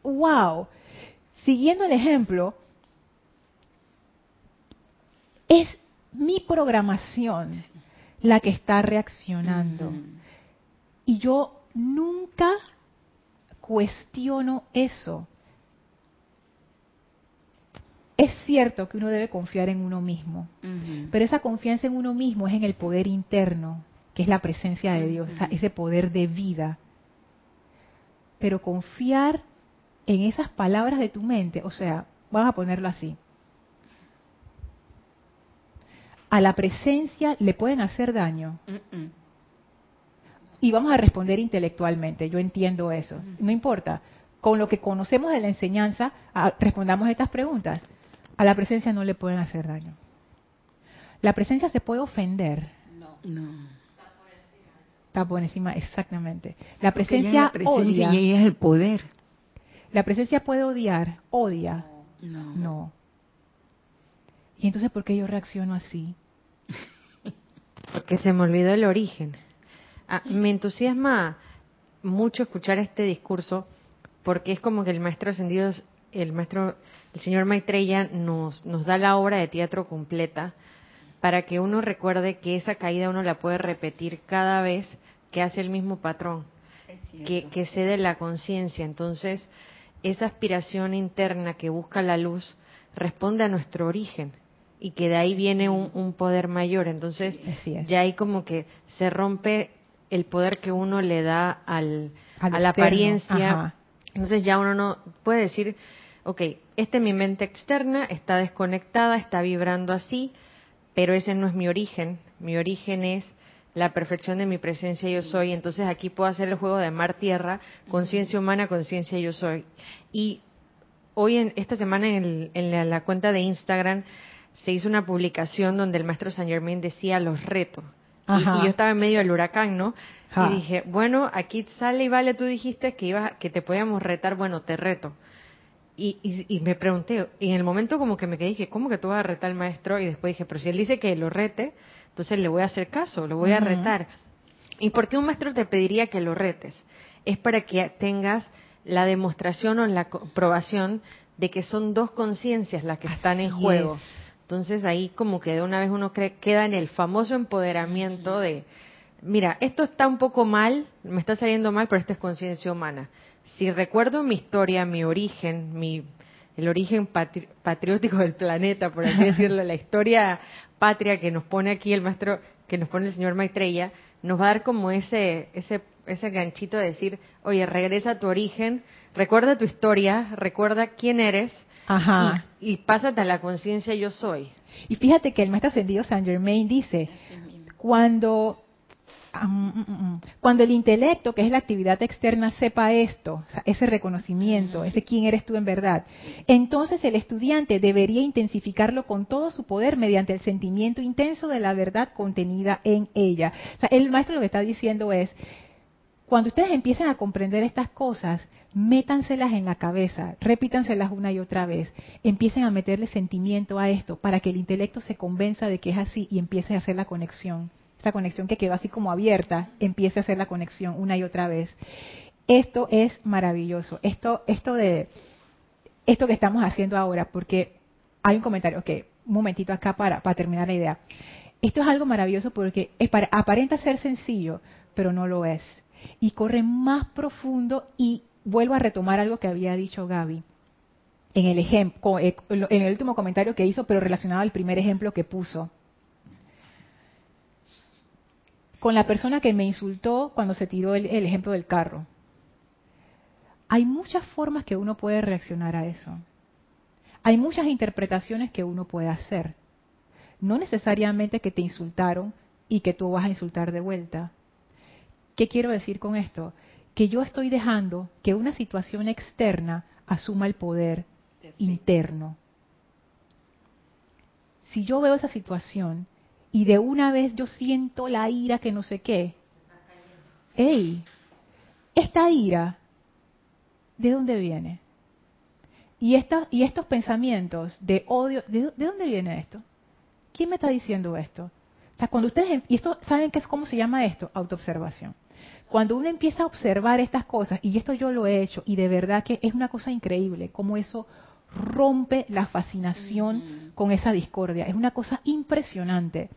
wow. Siguiendo el ejemplo, es mi programación la que está reaccionando. Ujú. Y yo nunca cuestiono eso. Es cierto que uno debe confiar en uno mismo, pero esa confianza en uno mismo es en el poder interno, que es la presencia de Dios, ese poder de vida. Pero confiar en esas palabras de tu mente, o sea, vamos a ponerlo así. A la presencia le pueden hacer daño. Y vamos a responder intelectualmente, yo entiendo eso. No importa. Con lo que conocemos de la enseñanza, respondamos estas preguntas. A la presencia no le pueden hacer daño. La presencia se puede ofender. No. no. Está por encima, exactamente. La presencia, odia. Y ella es el poder. La presencia puede odiar, odia. No. No. ¿Y entonces por qué yo reacciono así? Porque se me olvidó el origen. Ah, me entusiasma mucho escuchar este discurso porque es como que el maestro ascendido, el maestro, el señor Maitreya nos, nos da la obra de teatro completa para que uno recuerde que esa caída uno la puede repetir cada vez que hace el mismo patrón, que, que cede la conciencia. Entonces, esa aspiración interna que busca la luz responde a nuestro origen y que de ahí viene un, poder mayor. Entonces, ya ahí como que se rompe el poder que uno le da al, a la apariencia. Entonces ya uno no puede decir, ok, esta es mi mente externa, está desconectada, está vibrando así, pero ese no es mi origen. Mi origen es la perfección de mi presencia yo soy. Entonces aquí puedo hacer el juego de mar-tierra, conciencia humana, conciencia yo soy. Y hoy, en esta semana, en, la, cuenta de Instagram, se hizo una publicación donde el maestro Saint Germain decía los retos. Y, yo estaba en medio del huracán, ¿no? Y dije, bueno, aquí sale y vale, tú dijiste que iba, que te podíamos retar, bueno, te reto. Y, y, me pregunté, y en el momento como que me quedé, dije, ¿cómo que tú vas a retar al maestro? Y después dije, pero si él dice que lo rete, entonces le voy a hacer caso, lo voy a retar. ¿Y por qué un maestro te pediría que lo retes? Es para que tengas la demostración o la comprobación de que son dos conciencias las que están en juego. Entonces ahí como que de una vez uno cree, queda en el famoso empoderamiento de, mira, esto está un poco mal, me está saliendo mal, pero esto es conciencia humana. Si recuerdo mi historia, mi origen, mi el origen patriótico del planeta, por así (laughs) decirlo, la historia patria que nos pone aquí el maestro, que nos pone el señor Maitreya, nos va a dar como ese, ese, ese ganchito de decir, oye, regresa a tu origen, recuerda tu historia, recuerda quién eres, Y, y pásate a la conciencia yo soy. Y fíjate que el maestro ascendido Saint Germain dice, cuando Cuando el intelecto, que es la actividad externa, sepa esto, ese reconocimiento, ese quién eres tú en verdad, entonces el estudiante debería intensificarlo con todo su poder mediante el sentimiento intenso de la verdad contenida en ella. O sea, el maestro lo que está diciendo es, cuando ustedes empiecen a comprender estas cosas, métanselas en la cabeza, repítanselas una y otra vez, empiecen a meterle sentimiento a esto para que el intelecto se convenza de que es así y empiece a hacer la conexión esa conexión que quedó así como abierta, empiece a hacer la conexión una y otra vez. Esto es maravilloso. Esto, esto de esto que estamos haciendo ahora, porque hay un comentario, ok, un momentito acá para, para terminar la idea. Esto es algo maravilloso porque es para, aparenta ser sencillo, pero no lo es. Y corre más profundo y vuelvo a retomar algo que había dicho Gaby en el ejemplo, en el último comentario que hizo, pero relacionado al primer ejemplo que puso con la persona que me insultó cuando se tiró el, ejemplo del carro. Hay muchas formas que uno puede reaccionar a eso. Hay muchas interpretaciones que uno puede hacer. No necesariamente que te insultaron y que tú vas a insultar de vuelta. ¿Qué quiero decir con esto? Que yo estoy dejando que una situación externa asuma el poder interno. Si yo veo esa situación y de una vez yo siento la ira que no sé qué. ¡Ey! Esta ira, ¿de dónde viene? Y, esta, y estos pensamientos de odio, ¿de, dónde viene esto? ¿Quién me está diciendo esto? O sea, cuando ustedes, em, y esto, ¿saben qué es cómo se llama esto? Autoobservación. Cuando uno empieza a observar estas cosas, y esto yo lo he hecho, y de verdad que es una cosa increíble, cómo eso rompe la fascinación con esa discordia. Es una cosa impresionante.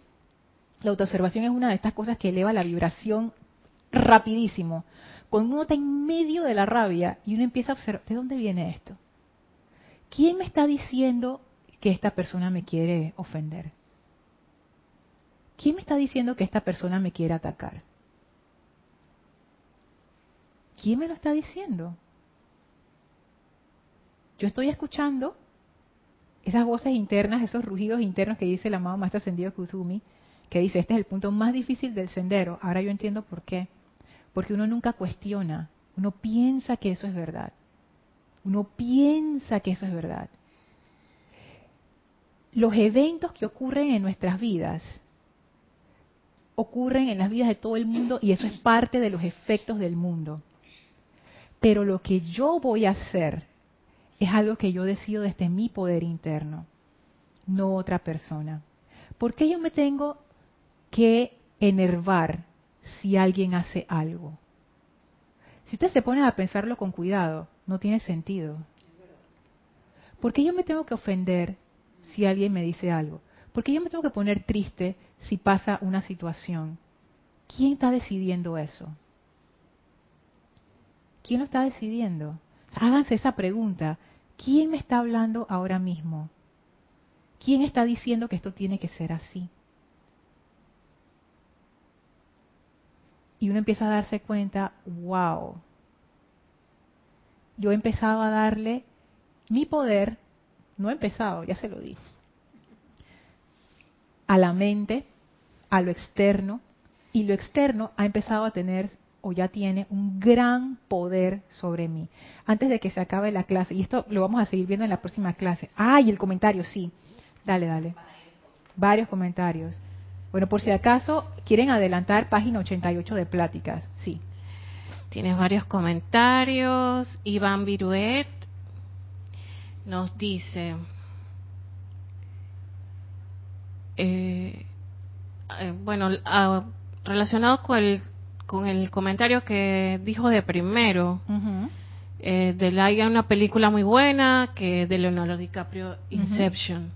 La autoobservación es una de estas cosas que eleva la vibración rapidísimo. Cuando uno está en medio de la rabia y uno empieza a observar, ¿de dónde viene esto? ¿Quién me está diciendo que esta persona me quiere ofender? ¿Quién me está diciendo que esta persona me quiere atacar? ¿Quién me lo está diciendo? Yo estoy escuchando esas voces internas, esos rugidos internos que dice el amado Maestro Ascendido Kuzumi, que dice, este es el punto más difícil del sendero. Ahora yo entiendo por qué. Porque uno nunca cuestiona, uno piensa que eso es verdad. Uno piensa que eso es verdad. Los eventos que ocurren en nuestras vidas ocurren en las vidas de todo el mundo y eso es parte de los efectos del mundo. Pero lo que yo voy a hacer es algo que yo decido desde mi poder interno, no otra persona. ¿Por qué yo me tengo que enervar si alguien hace algo? Si usted se pone a pensarlo con cuidado, no tiene sentido. ¿Por qué yo me tengo que ofender si alguien me dice algo? ¿Por qué yo me tengo que poner triste si pasa una situación? ¿Quién está decidiendo eso? ¿Quién lo está decidiendo? Háganse esa pregunta. ¿Quién me está hablando ahora mismo? ¿Quién está diciendo que esto tiene que ser así? Y uno empieza a darse cuenta, wow, yo he empezado a darle mi poder, no he empezado, ya se lo di, a la mente, a lo externo, y lo externo ha empezado a tener o ya tiene un gran poder sobre mí. Antes de que se acabe la clase, y esto lo vamos a seguir viendo en la próxima clase. ¡Ay, el comentario! Sí. Dale, dale. Varios comentarios. Bueno, por si acaso quieren adelantar página 88 de pláticas. Sí. Tienes varios comentarios. Iván Viruet nos dice, eh, eh, bueno, ah, relacionado con el con el comentario que dijo de primero, eh, de la hay una película muy buena que de Leonardo DiCaprio, Inception.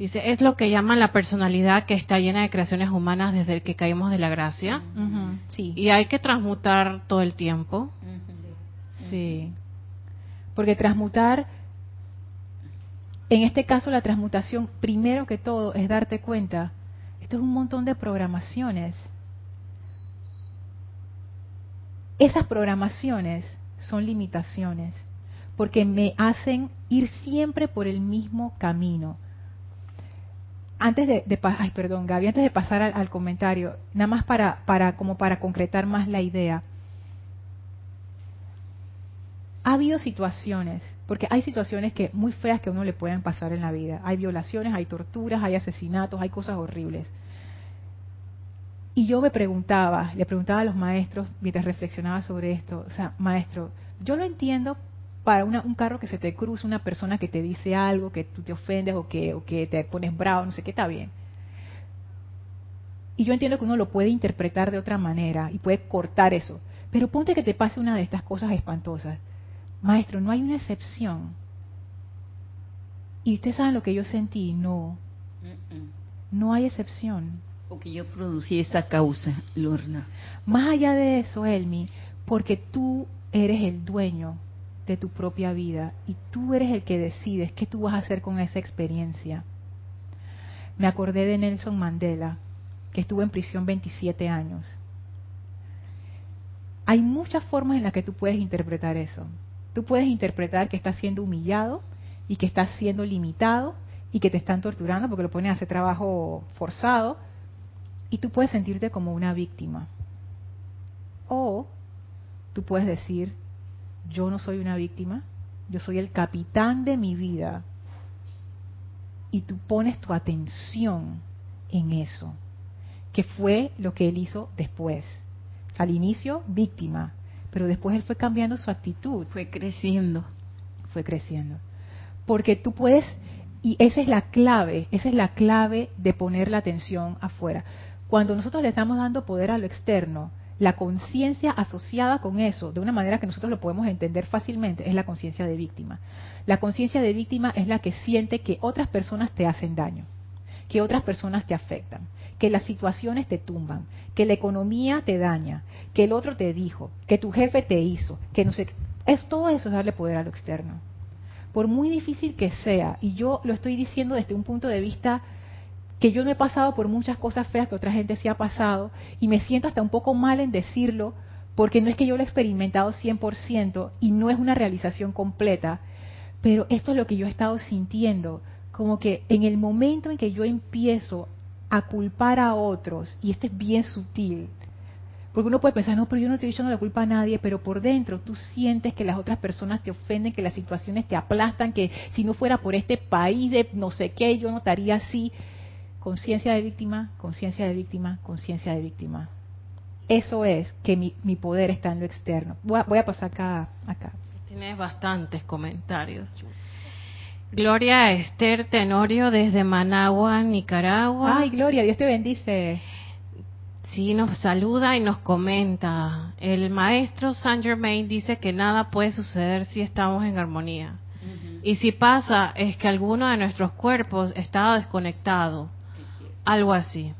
Dice, es lo que llaman la personalidad que está llena de creaciones humanas desde que caímos de la gracia. sí. Y hay que transmutar todo el tiempo. Sí. Porque transmutar, en este caso la transmutación, primero que todo, es darte cuenta, esto es un montón de programaciones esas programaciones son limitaciones, porque me hacen ir siempre por el mismo camino. Antes de, ay, perdón, Gaby, antes de pasar al, comentario, nada más para, para, como para concretar más la idea. Ha habido situaciones, porque hay situaciones que muy feas que a uno le pueden pasar en la vida. Hay violaciones, hay torturas, hay asesinatos, hay cosas horribles. Y yo me preguntaba, le preguntaba a los maestros mientras reflexionaba sobre esto, o sea, maestro, yo lo entiendo para un carro que se te cruza, una persona que te dice algo, que tú te ofendes o que, o que te pones bravo, no sé qué, está bien. Y yo entiendo que uno lo puede interpretar de otra manera y puede cortar eso. Pero ponte que te pase una de estas cosas espantosas. Maestro, no hay una excepción. Y ustedes saben lo que yo sentí, no. No hay excepción porque yo producí esa causa, Lorna. Más allá de eso, Elmi, porque tú eres el dueño de tu propia vida y tú eres el que decides qué tú vas a hacer con esa experiencia. Me acordé de Nelson Mandela, que estuvo en prisión 27 años. Hay muchas formas en las que tú puedes interpretar eso. Tú puedes interpretar que estás siendo humillado y que estás siendo limitado y que te están torturando porque lo ponen a hacer trabajo forzado y tú puedes sentirte como una víctima. O tú puedes decir, yo no soy una víctima, yo soy el capitán de mi vida. Y tú pones tu atención en eso, que fue lo que él hizo después. Al inicio, víctima, pero después él fue cambiando su actitud. Fue creciendo. Fue creciendo. Porque tú puedes, y esa es la clave, esa es la clave de poner la atención afuera. Cuando nosotros le estamos dando poder a lo externo, la conciencia asociada con eso, de una manera que nosotros lo podemos entender fácilmente, es la conciencia de víctima. La conciencia de víctima es la que siente que otras personas te hacen daño, que otras personas te afectan, que las situaciones te tumban, que la economía te daña, que el otro te dijo, que tu jefe te hizo, que no sé, es todo eso es darle poder a lo externo. Por muy difícil que sea, y yo lo estoy diciendo desde un punto de vista que yo no he pasado por muchas cosas feas que otra gente sí ha pasado y me siento hasta un poco mal en decirlo porque no es que yo lo he experimentado 100% y no es una realización completa, pero esto es lo que yo he estado sintiendo como que en el momento en que yo empiezo a culpar a otros, y esto es bien sutil, porque uno puede pensar, no, pero yo no estoy echando la culpa a nadie, pero por dentro tú sientes que las otras personas te ofenden, que las situaciones te aplastan, que si no fuera por este país de no sé qué, yo no estaría así. Conciencia de víctima, conciencia de víctima, conciencia de víctima. Eso es que mi, mi, poder está en lo externo. Voy a, voy a pasar acá, acá. Tienes bastantes comentarios. Gloria Esther Tenorio desde Managua, Nicaragua. Ay, Gloria, Dios te bendice. Sí, nos saluda y nos comenta. El maestro Saint Germain dice que nada puede suceder si estamos en armonía. Y si pasa es que alguno de nuestros cuerpos estaba desconectado. Algo así.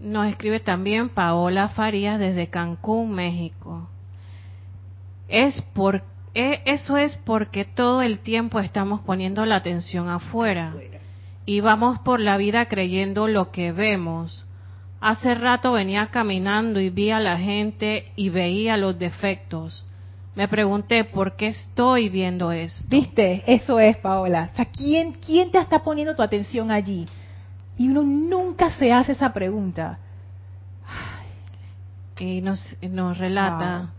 Nos escribe también Paola Farías desde Cancún, México. Es por, e, eso es porque todo el tiempo estamos poniendo la atención afuera y vamos por la vida creyendo lo que vemos Hace rato venía caminando y vi a la gente y veía los defectos. Me pregunté, ¿por qué estoy viendo esto? ¿Viste? Eso es, Paola. O sea, ¿quién, quién te está poniendo tu atención allí? Y uno nunca se hace esa pregunta. Y nos, nos relata,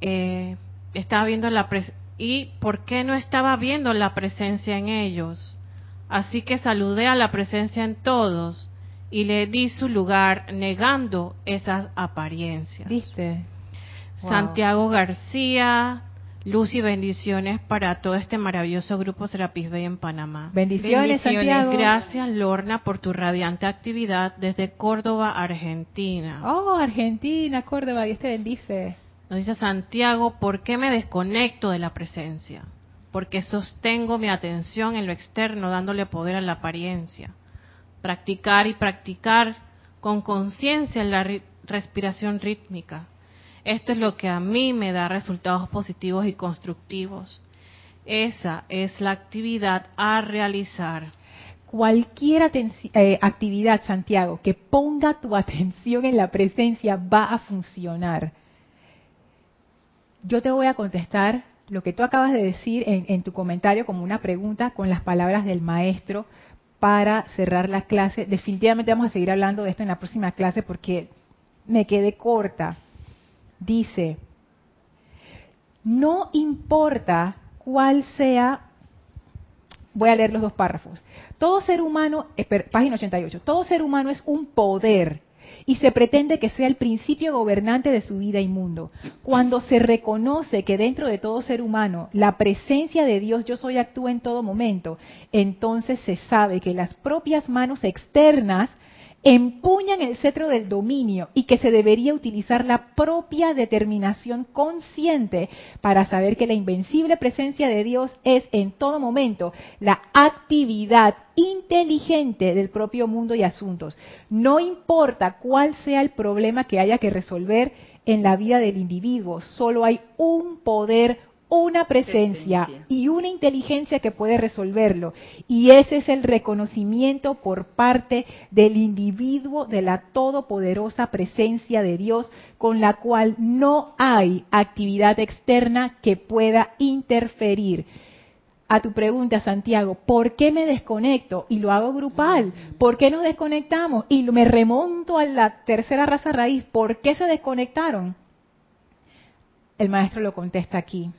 eh, estaba viendo la y ¿por qué no estaba viendo la presencia en ellos? Así que saludé a la presencia en todos y le di su lugar negando esas apariencias. ¿Viste? Santiago García, luz y bendiciones para todo este maravilloso grupo Serapis Bay en Panamá. Bendiciones, Santiago. Gracias, Lorna, por tu radiante actividad desde Córdoba, Argentina. Oh, Argentina, Córdoba, Dios te bendice. Nos dice Santiago, ¿por qué me desconecto de la presencia? Porque sostengo mi atención en lo externo, dándole poder a la apariencia practicar y practicar con conciencia en la respiración rítmica. Esto es lo que a mí me da resultados positivos y constructivos. Esa es la actividad a realizar. Cualquier eh, actividad, Santiago, que ponga tu atención en la presencia va a funcionar. Yo te voy a contestar lo que tú acabas de decir en tu comentario como una pregunta con las palabras del maestro para cerrar la clase. Definitivamente vamos a seguir hablando de esto en la próxima clase porque me quedé corta. Dice, no importa cuál sea, voy a leer los dos párrafos. Todo ser humano, página 88, todo ser humano es un poder y se pretende que sea el principio gobernante de su vida y mundo. Cuando se reconoce que dentro de todo ser humano la presencia de Dios yo soy actúa en todo momento, entonces se sabe que las propias manos externas empuñan el cetro del dominio y que se debería utilizar la propia determinación consciente para saber que la invencible presencia de Dios es en todo momento la actividad inteligente del propio mundo y asuntos. No importa cuál sea el problema que haya que resolver en la vida del individuo, solo hay un poder una presencia, y una inteligencia que puede resolverlo. Y ese es el reconocimiento por parte del individuo de la todopoderosa presencia de Dios con la cual no hay actividad externa que pueda interferir. A tu pregunta, Santiago, ¿por qué me desconecto? Y lo hago grupal. ¿Por qué nos desconectamos? Y me remonto a la tercera raza raíz. ¿Por qué se desconectaron? El maestro lo contesta aquí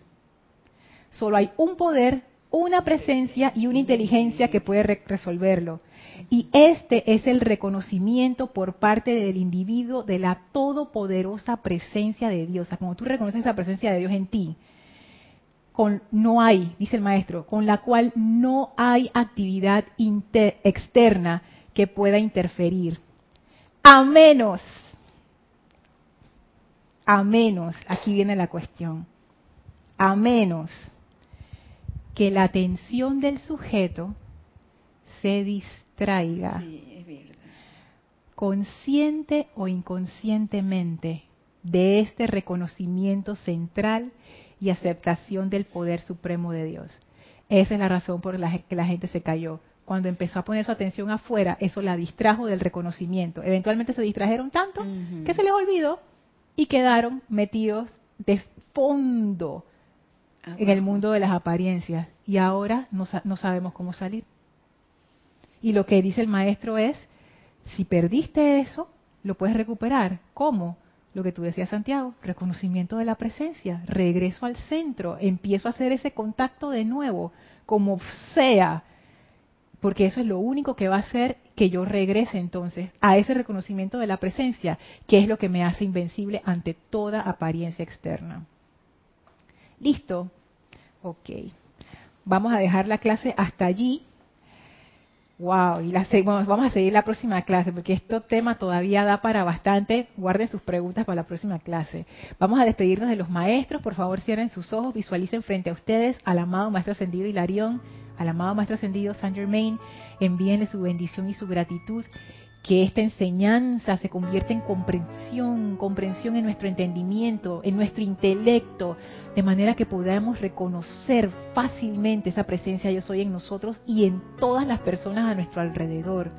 Solo hay un poder, una presencia y una inteligencia que puede resolverlo. Y este es el reconocimiento por parte del individuo de la todopoderosa presencia de Dios. O sea, como tú reconoces esa presencia de Dios en ti, con, no hay, dice el maestro, con la cual no hay actividad externa que pueda interferir. A menos, a menos, aquí viene la cuestión, a menos que la atención del sujeto se distraiga, consciente o inconscientemente, de este reconocimiento central y aceptación del poder supremo de Dios. Esa es la razón por la que la gente se cayó. Cuando empezó a poner su atención afuera, eso la distrajo del reconocimiento. Eventualmente se distrajeron tanto que se les olvidó y quedaron metidos de fondo en el mundo de las apariencias y ahora no, no sabemos cómo salir. Y lo que dice el maestro es, si perdiste eso, lo puedes recuperar. ¿Cómo? Lo que tú decías, Santiago, reconocimiento de la presencia, regreso al centro, empiezo a hacer ese contacto de nuevo, como sea, porque eso es lo único que va a hacer que yo regrese entonces a ese reconocimiento de la presencia, que es lo que me hace invencible ante toda apariencia externa. ¿Listo? Ok. Vamos a dejar la clase hasta allí. Wow, y la, vamos a seguir la próxima clase porque este tema todavía da para bastante. Guarden sus preguntas para la próxima clase. Vamos a despedirnos de los maestros. Por favor, cierren sus ojos, visualicen frente a ustedes al amado Maestro Ascendido Hilarión, al amado Maestro Ascendido Saint Germain. Envíenle su bendición y su gratitud que esta enseñanza se convierta en comprensión, comprensión en nuestro entendimiento, en nuestro intelecto, de manera que podamos reconocer fácilmente esa presencia yo soy en nosotros y en todas las personas a nuestro alrededor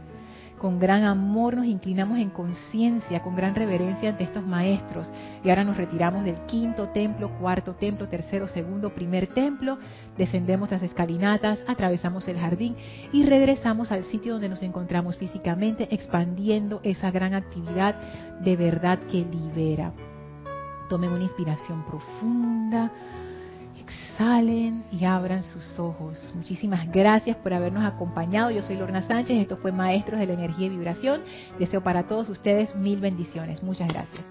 con gran amor nos inclinamos en conciencia, con gran reverencia ante estos maestros. Y ahora nos retiramos del quinto templo, cuarto templo, tercero, segundo, primer templo, descendemos las escalinatas, atravesamos el jardín y regresamos al sitio donde nos encontramos físicamente, expandiendo esa gran actividad de verdad que libera. Tomen una inspiración profunda salen y abran sus ojos. Muchísimas gracias por habernos acompañado. Yo soy Lorna Sánchez, esto fue Maestros de la Energía y Vibración. Deseo para todos ustedes mil bendiciones. Muchas gracias.